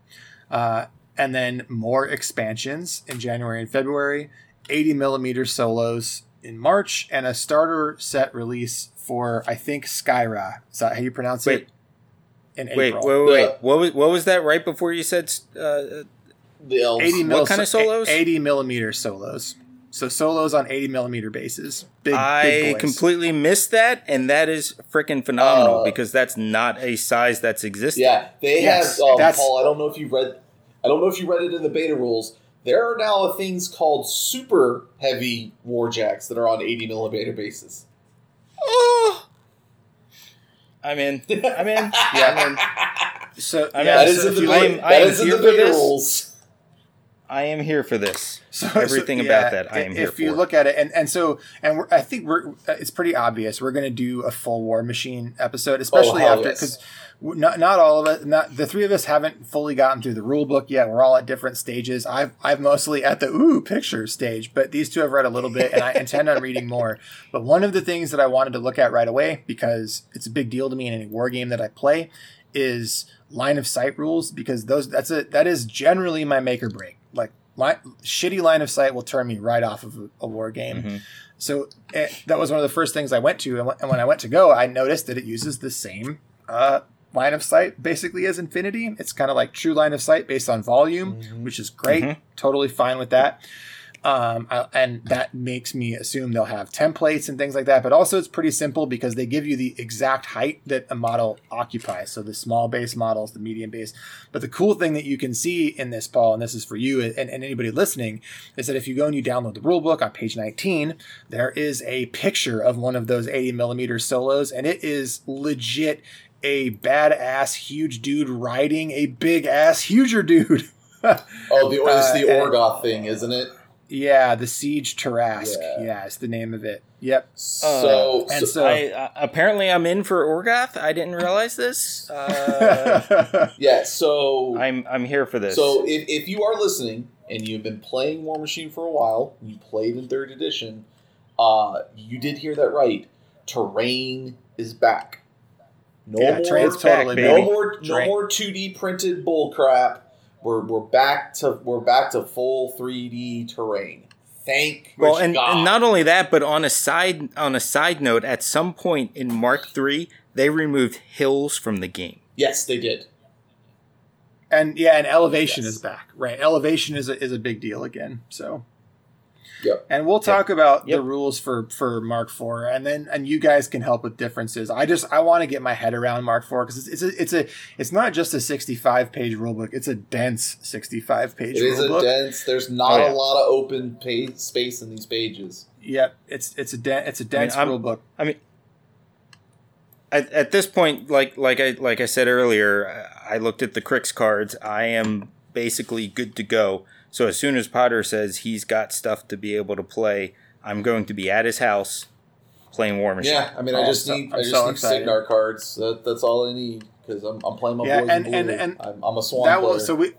Uh, and then more expansions in January and February, 80 millimeter solos in March, and a starter set release for, I think, Skyra. Is that how you pronounce Wait. it? In Wait, April. wait, wait, wait. Yeah. What was what was that right before you said? Uh, The elves. 80 mil What kind of solos? 80 millimeter solos. So solos on 80 millimeter bases. Big, big I boys. completely missed that, and that is freaking phenomenal Uh, because that's not a size that's existed. Yeah, they Yes, have. Um, that's- Paul, I don't know if you read. I don't know if you read it in the beta rules. There are now things called super heavy warjacks that are on 80 millimeter bases. Oh, I'm in. I'm in. Yeah. I'm in. So I mean, yeah, that so is in if the I am- I am is in here the for beta this. rules. I am here for this. So, Everything so, about that I am here If you for. look at it, and, and so, and we're, I think we're, it's pretty obvious we're going to do a full War Machine episode, especially Oh, after, because not, not all of us, not the three of us haven't fully gotten through the rule book yet. We're all at different stages. I've, I've mostly at the ooh picture stage, but these two have read a little bit and I intend on reading more. But one of the things that I wanted to look at right away, because it's a big deal to me in any war game that I play, is line of sight rules because those that's a that is generally my make or break. Like line, shitty line of sight will turn me right off of a, a war game. Mhm. So eh, that was one of the first things I went to, and when- and when I went to go, I noticed that it uses the same uh, line of sight basically as Infinity. It's kind of like true line of sight based on volume, Mhm. which is great. Mhm. Totally fine with that. Um, and that makes me assume they'll have templates and things like that. But also, it's pretty simple because they give you the exact height that a model occupies. So the small base models, the medium base. But the cool thing that you can see in this, Paul, and this is for you and, and anybody listening, is that if you go and you download the rulebook on page 19, there is a picture of one of those 80 millimeter solos, and it is legit a badass huge dude riding a big ass huger dude. Oh, the it's the Uh, and- Orgoth thing, isn't it? Yeah, the Siege Tarask. Yeah. Yeah. it's the name of it. Yep. So, and so- so- I, uh, apparently I'm in for Orgoth. I didn't realize this. Uh, yeah, so I'm I'm here for this. So if, if you are listening and you've been playing War Machine for a while, you played in third edition, uh, you did hear that right. Terrain is back. No yeah, more, Terrain's back, totally baby. no back. more, no Terrain. more two D printed bull crap. We're, we're back to we're back to full three D terrain. Thank well, and, God. and not only that, but on a side on a side note, at some point in Mark Three, they removed hills from the game. yes, they did. And yeah, and elevation Yes. is back. Right. Elevation is a, is a big deal again. So Yep. And we'll talk about Yep. the rules for for Mark IV, and then and you guys can help with differences. I just I want to get my head around Mark IV because it's, it's a it's a it's not just a sixty five page rulebook; it's a dense sixty five page rulebook. It is a dense. There's not Oh, yeah. a lot of open page space in these pages. Yep, it's it's a den- it's a dense I'm- rulebook. I mean, at, at this point, like like I like I said earlier, I looked at the Cryx cards. I am basically good to go. So as soon as Potter says he's got stuff to be able to play, I'm going to be at his house playing War Machine. Yeah, I mean, Oh, I just so- need I'm I just so need excited. Cygnar cards. That, that's all I need because I'm, I'm playing my Yeah, boys. and- and- blue. and I'm, I'm a swan that player. will so we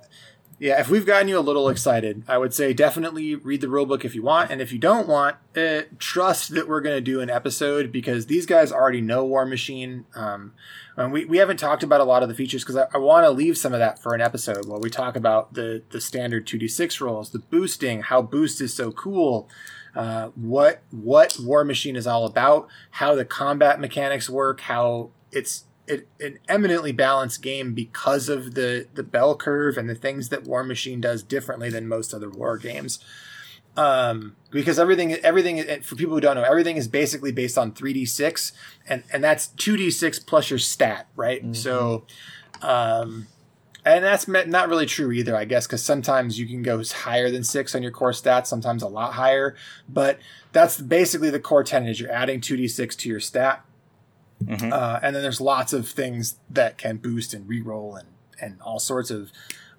yeah if we've gotten you a little excited i would say definitely read the rulebook if you want and if you don't want uh, trust that we're going to do an episode because these guys already know war machine um, and we, we haven't talked about a lot of the features because I, I want to leave some of that for an episode where we talk about the the standard 2d6 rolls the boosting how boost is so cool uh, what what war machine is all about how the combat mechanics work how it's it, an eminently balanced game because of the the bell curve and the things that War Machine does differently than most other war games. Um, because everything everything for people who don't know, everything is basically based on 3d6 and and that's 2d6 plus your stat, right? Mhm. So um and that's not really true either, I guess, because sometimes you can go higher than six on your core stats, sometimes a lot higher. But that's basically the core tenet: is you're adding two d six to your stat, Mhm. uh, and then there's lots of things that can boost and reroll and and all sorts of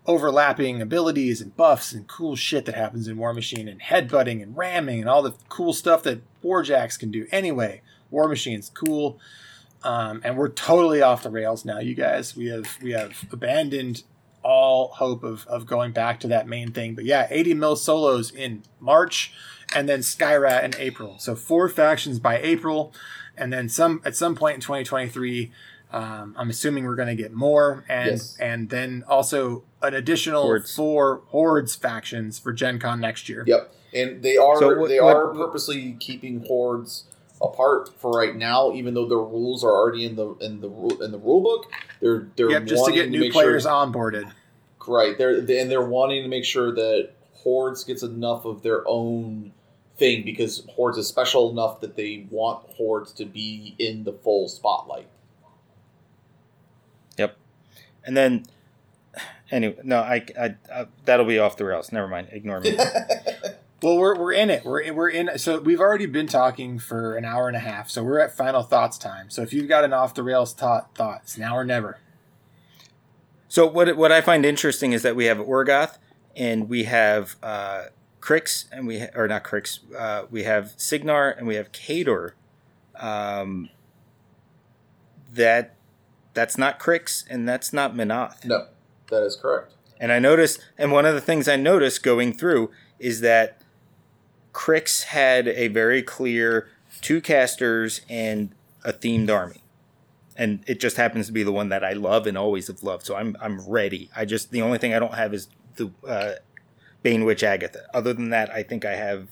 overlapping abilities and buffs and cool shit that happens in War Machine and headbutting and ramming and all the cool stuff that Warjacks can do. Anyway, War Machine's cool. Um, and we're totally off the rails now, you guys. We have we have abandoned all hope of, of going back to that main thing. But yeah, 80 mil solos in March and then Skyrat in April. So four factions by April, and then some at some point in 2023. Um, I'm assuming we're going to get more, and Yes. and then also an additional Hordes. four hordes factions for Gen Con next year. Yep, and they are So what- they what- are purposely keeping hordes apart for right now, even though the rules are already in the in the rule in the rule book. They're they're Yep, just to get new make players sure, onboarded. Right, they're they, and they're wanting to make sure that hordes gets enough of their own thing because hordes is special enough that they want hordes to be in the full spotlight. And then, anyway, no, I, I, I that'll be off the rails. Never mind. Ignore me. Well, we're, we're in it. We're in, we're in. So we've already been talking for an hour and a half. So we're at final thoughts time. So if you've got an off the rails thought, thoughts now or never. So what what I find interesting is that we have Orgoth and we have uh, Cryx and we ha- or not Cryx. Uh, we have Cygnar and we have Khador. Um, that that's not Cryx and that's not Menoth. no, that is correct. And I noticed, and one of the things I noticed going through is that Cryx had a very clear two casters and a themed army. And it just happens to be the one that I love and always have loved. So I'm I'm ready. I just the only thing I don't have is the uh, Bane Witch Agatha. Other than that, I think I have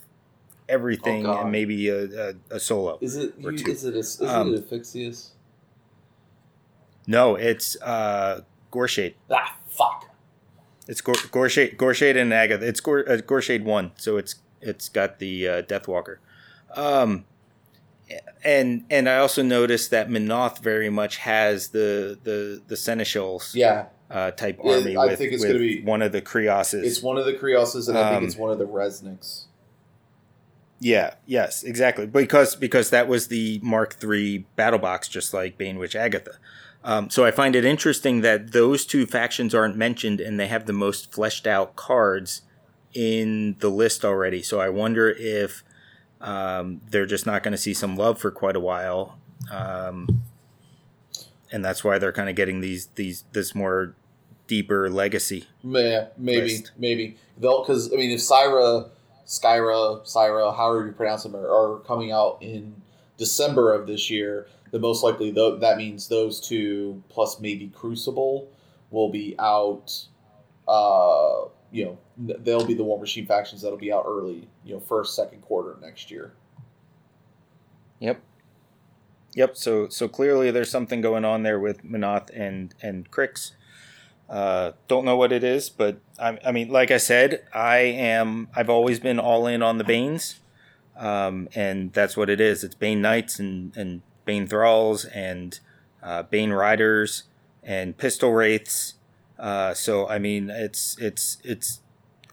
everything Oh, and maybe a, a, a solo. Is it you, is it a, is Um, it Asphyxious? No, it's uh, Goreshade. Ah, fuck. It's Gor- Goreshade, Goreshade and Agatha. It's Gor- uh, Goreshade one, so it's it's got the uh, Deathwalker. Um, and and I also noticed that Menoth very much has the the the Seneschals Yeah, uh, type army. I with, think it's with gonna be- one of the Kreosses. it's one of the Kreosses, and I think Um, it's one of the Rezniks. Yeah, yes, exactly. Because because that was the Mark III battle box, just like Bane Witch Agatha. Um, so I find it interesting that those two factions aren't mentioned, and they have the most fleshed out cards in the list already. So I wonder if um, they're just not going to see some love for quite a while, um, and that's why they're kind of getting these these this more deeper legacy. Yeah, maybe, list. maybe they'll because I mean, if Syra, Skyra, Syra, however you pronounce them, are, are coming out in December of this year, then most likely tho- that means those two plus maybe Crucible will be out. Uh, you know, they'll be the War Machine factions that'll be out early. You know, first, second quarter next year. Yep. Yep. So so clearly there's something going on there with Menoth and and Cryx. Uh, don't know what it is, but I, I mean, like I said, I am. I've always been all in on the Banes, um, and that's what it is. It's Bane Knights and and Bane Thralls and uh, Bane Riders and Pistol Wraiths. Uh, so I mean, it's it's it's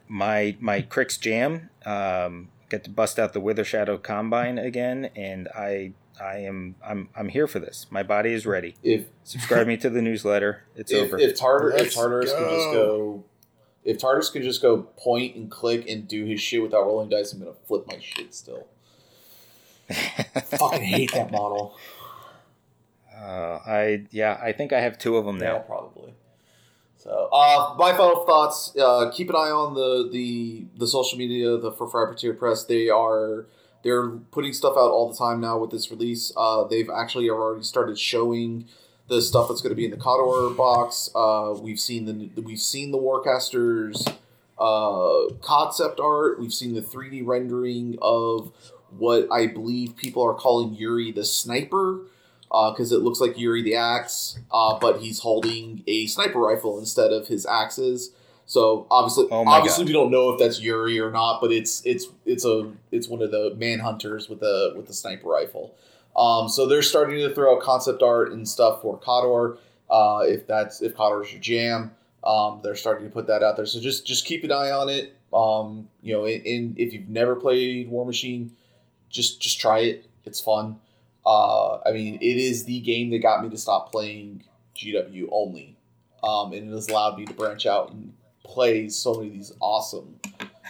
my my Cryx jam. Um, get to bust out the Wither Shadow Combine again, and I I am I'm I'm here for this. My body is ready. If Subscribe me to the newsletter. It's if, over. if Tartar if Let's Tartarus can just go. go. If Tartarus could just go point and click and do his shit without rolling dice, I'm gonna flip my shit still. Fucking hate that model. uh, I yeah, I think I have two of them Yeah, now. probably. So, uh, my final thoughts: uh, keep an eye on the the the social media, the for Frappuccino Press. They are they're putting stuff out all the time now with this release. Uh, they've actually already started showing the stuff that's going to be in the Khador box. Uh, we've seen the we've seen the Warcasters uh, concept art. We've seen the three D rendering of what I believe people are calling Yuri the Sniper because it looks like Yuri the Axe, uh, but he's holding a sniper rifle instead of his axes. So obviously, Oh obviously, God. we don't know if that's Yuri or not, but it's it's it's a it's one of the manhunters with a with the sniper rifle. Um, so they're starting to throw out concept art and stuff for Khador. Uh, if that's if Khador's your jam, um, they're starting to put that out there. So just just keep an eye on it. Um, you know, in, in if you've never played War Machine, just just try it. It's fun. Uh, I mean, it is the game that got me to stop playing GW only, um, and it has allowed me to branch out and play so many of these awesome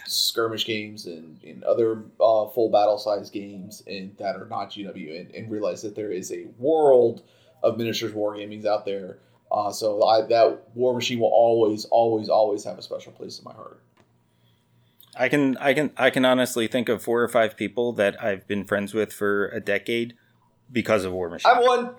skirmish games and, and other uh, full battle size games and that are not GW, and, and realize that there is a world of miniatures wargamings out there Uh, so I, that War Machine will always, always, always have a special place in my heart. I can I can I can honestly think of four or five people that I've been friends with for a decade because of War Machine. I'm one.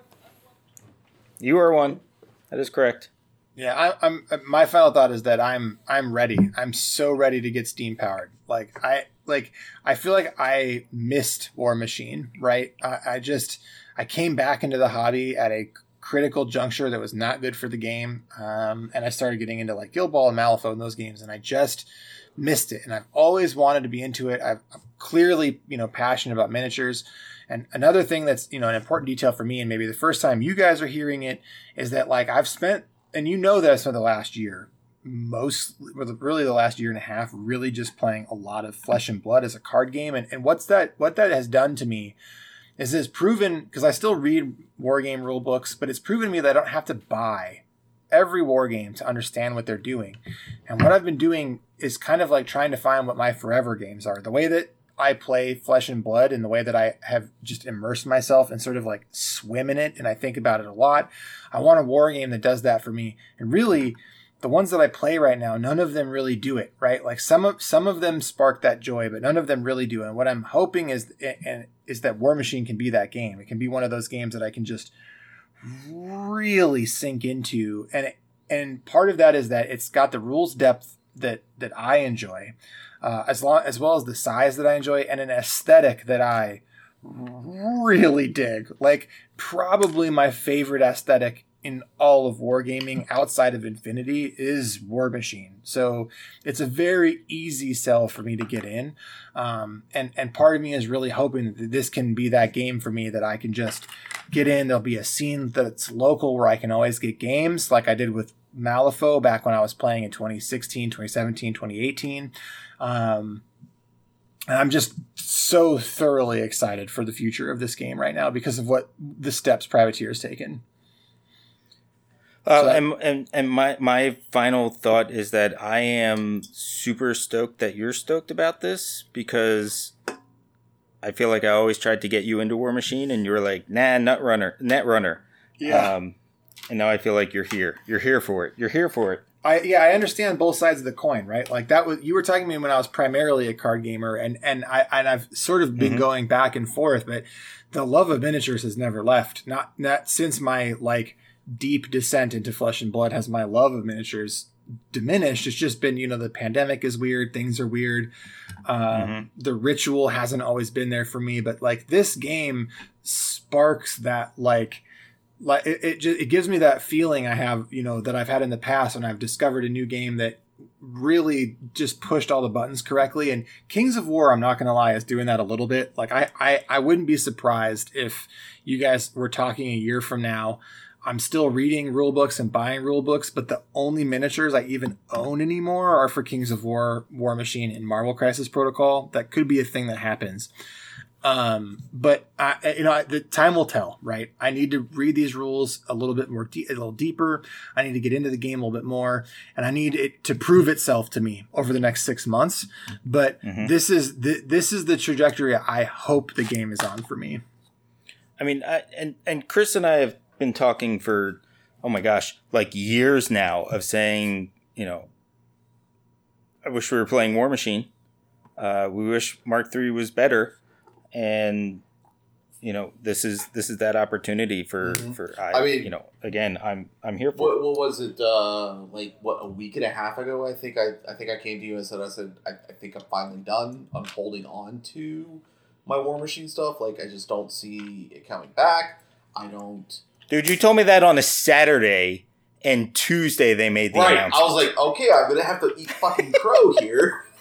You are one. That is correct. Yeah, I, I'm. My final thought is that I'm. I'm ready. I'm so ready to get steam powered. Like I like. I feel like I missed War Machine. Right. I, I just. I came back into the hobby at a critical juncture that was not good for the game, um, and I started getting into like Guild Ball and Malifaux and those games, and I just missed it. And I've always wanted to be into it. I've, I'm clearly, you know, passionate about miniatures. And another thing that's, you know, an important detail for me, and maybe the first time you guys are hearing it, is that like I've spent and you know that I spent the last year, most really the last year and a half, really just playing a lot of Flesh and Blood as a card game. And, and what's that? What that has done to me is it's proven because I still read war game rule books, but it's proven to me that I don't have to buy every war game to understand what they're doing. And what I've been doing is kind of like trying to find what my forever games are. The way that I play Flesh and Blood and the way that I have just immersed myself and sort of like swim in it and I think about it a lot. I want a war game that does that for me. And really, the ones that I play right now, none of them really do it, right? Like some of some of them spark that joy, but none of them really do. And what I'm hoping is and is that War Machine can be that game. It can be one of those games that I can just really sink into and and part of that is that it's got the rules depth that that I enjoy uh, as long as well as the size that I enjoy and an aesthetic that I really dig. Like probably my favorite aesthetic in all of wargaming outside of Infinity is War Machine. So it's a very easy sell for me to get in. Um, and, and part of me is really hoping that this can be that game for me that I can just get in. There'll be a scene that's local where I can always get games like I did with Malifaux back when I was playing in 2016, 2017, 2018. Um, and I'm just so thoroughly excited for the future of this game right now because of what the steps Privateer has taken. Uh, so, and, and and my my final thought is that I am super stoked that you're stoked about this because I feel like I always tried to get you into War Machine and you were like, nah, nut runner, net runner. Yeah. Um, and now I feel like you're here. You're here for it. You're here for it. I yeah, I understand both sides of the coin, right? Like that was you were talking to me when I was primarily a card gamer, and and I and I've sort of been mm-hmm. going back and forth, but the love of miniatures has never left. Not not since my like deep descent into flesh and blood has my love of miniatures diminished. It's just been you know the pandemic is weird, things are weird. Um, mm-hmm. The ritual hasn't always been there for me, but like this game sparks that like like it, it, just, it gives me that feeling I have, you know, that I've had in the past when I've discovered a new game that really just pushed all the buttons correctly. And Kings of War, I'm not going to lie, is doing that a little bit. Like I, I, I wouldn't be surprised if you guys were talking a year from now. I'm still reading rule books and buying rule books, but the only miniatures I even own anymore are for Kings of War, War Machine, and Marvel Crisis Protocol. That could be a thing that happens. Um, but I, you know, the time will tell, right? I need to read these rules a little bit more, de- a little deeper. I need to get into the game a little bit more, and I need it to prove itself to me over the next six months. But mm-hmm. this is the, this is the trajectory I hope the game is on for me. I mean, I, and and Chris and I have been talking for oh my gosh, like years now of saying, you know, I wish we were playing War Machine. Uh, we wish Mark Three was better. And you know this is this is that opportunity for mm-hmm. for I, I, mean you know again I'm I'm here for what, what was it uh like what a week and a half ago I think I I think I came to you and said I said I, I think I'm finally done. I'm holding on to my War Machine stuff. Like I just don't see it coming back. I don't dude you told me that on a Saturday and Tuesday they made the right. announcement I was like okay I'm gonna have to eat fucking crow here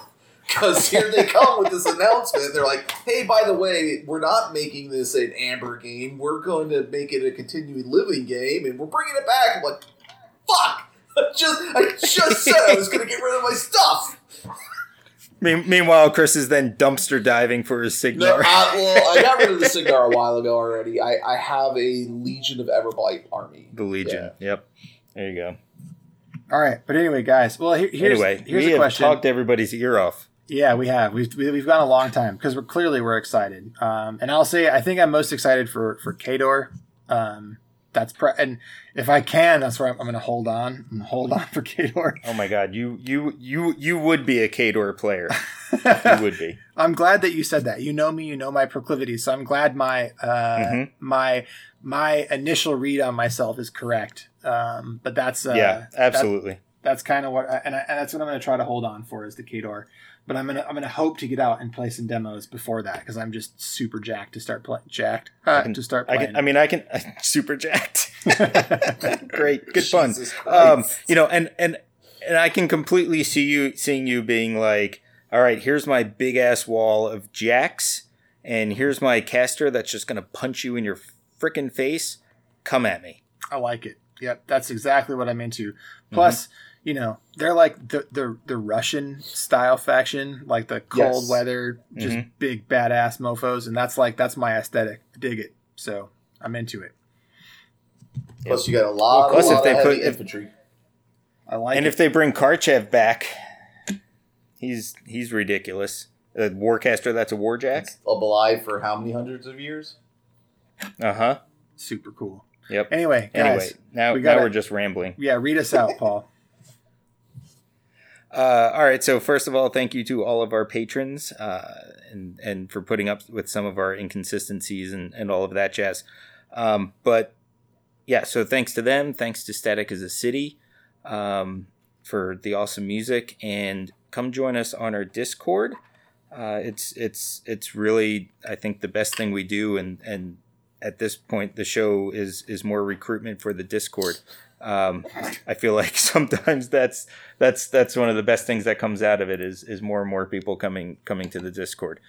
because here they come with this announcement. They're like, "Hey, by the way, we're not making this an Amber game. We're going to make it a continuing living game, and we're bringing it back." I'm like, "Fuck! I just I just said I was going to get rid of my stuff." Meanwhile, Chris is then dumpster diving for his cigar. No, I, well, I got rid of the cigar a while ago already. I, I have a Legion of Everblight army. The Legion. Yeah. Yep. There you go. All right, but anyway, guys. Well, here, here's anyway, here's we a question. We have talked everybody's ear off. Yeah, we have. We've we've gone a long time because we're clearly we're excited. Um, and I'll say I think I'm most excited for for Khador. Um, that's pre- and if I can, that's where I'm, I'm going to hold on and hold on for Khador. Oh my god, you you you you would be a Khador player. you would be. I'm glad that you said that. You know me, you know my proclivities, so I'm glad my uh, Mhm. my my initial read on myself is correct. Um, but that's uh, yeah, that- absolutely. that's kind of what, and, I, and that's what I'm going to try to hold on for is the Khador. But I'm gonna I'm gonna hope to get out and play some demos before that because I'm just super jacked to start playing. Jacked uh, can- to start I playing. can. I mean, I can. super jacked. Great, good fun. Um, you know, and and and I can completely see you seeing you being like, all right, here's my big ass wall of jacks, and here's my caster that's just gonna punch you in your freaking face. Come at me. I like it. Yep, that's exactly what I'm into. Plus, you know, they're like the the the Russian style faction, like the cold Yes. weather, just big badass mofo's, and that's like that's my aesthetic. I dig it. So I'm into it. Plus, you got a lot, Plus, a if they of heavy put- if- infantry. I like and it. if they bring Karchev back, he's he's ridiculous. A warcaster that's a warjack. It's alive for how many hundreds of years? Uh huh. Super cool. Yep. Anyway, guys, Anyway, now we now gotta- we're just rambling. yeah, read us out, Paul. Uh, all right. So first of all, thank you to all of our patrons, uh, and and for putting up with some of our inconsistencies and and all of that jazz. Um, but yeah, so thanks to them. Thanks to Static as a City um, for the awesome music, and come join us on our Discord. Uh, it's it's it's really I think the best thing we do, and and at this point the show is is more recruitment for the Discord. Um, I feel like sometimes that's that's that's one of the best things that comes out of it is is more and more people coming coming to the Discord.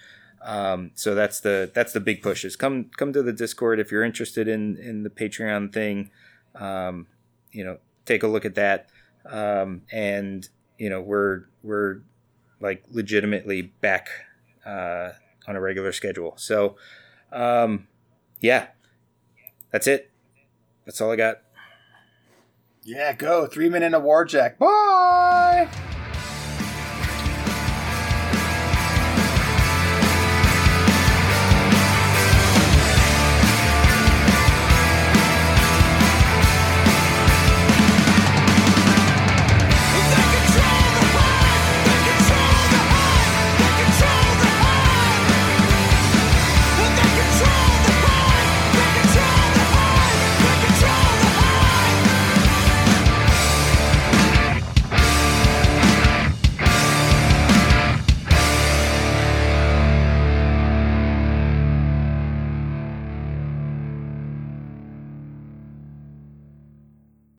Um, so that's the that's the big push is come come to the Discord if you're interested in in the Patreon thing. Um, you know, take a look at that. Um, and you know, we're we're like legitimately back uh, on a regular schedule. So um, yeah, that's it. That's all I got. Yeah, go three men in a warjack. Bye.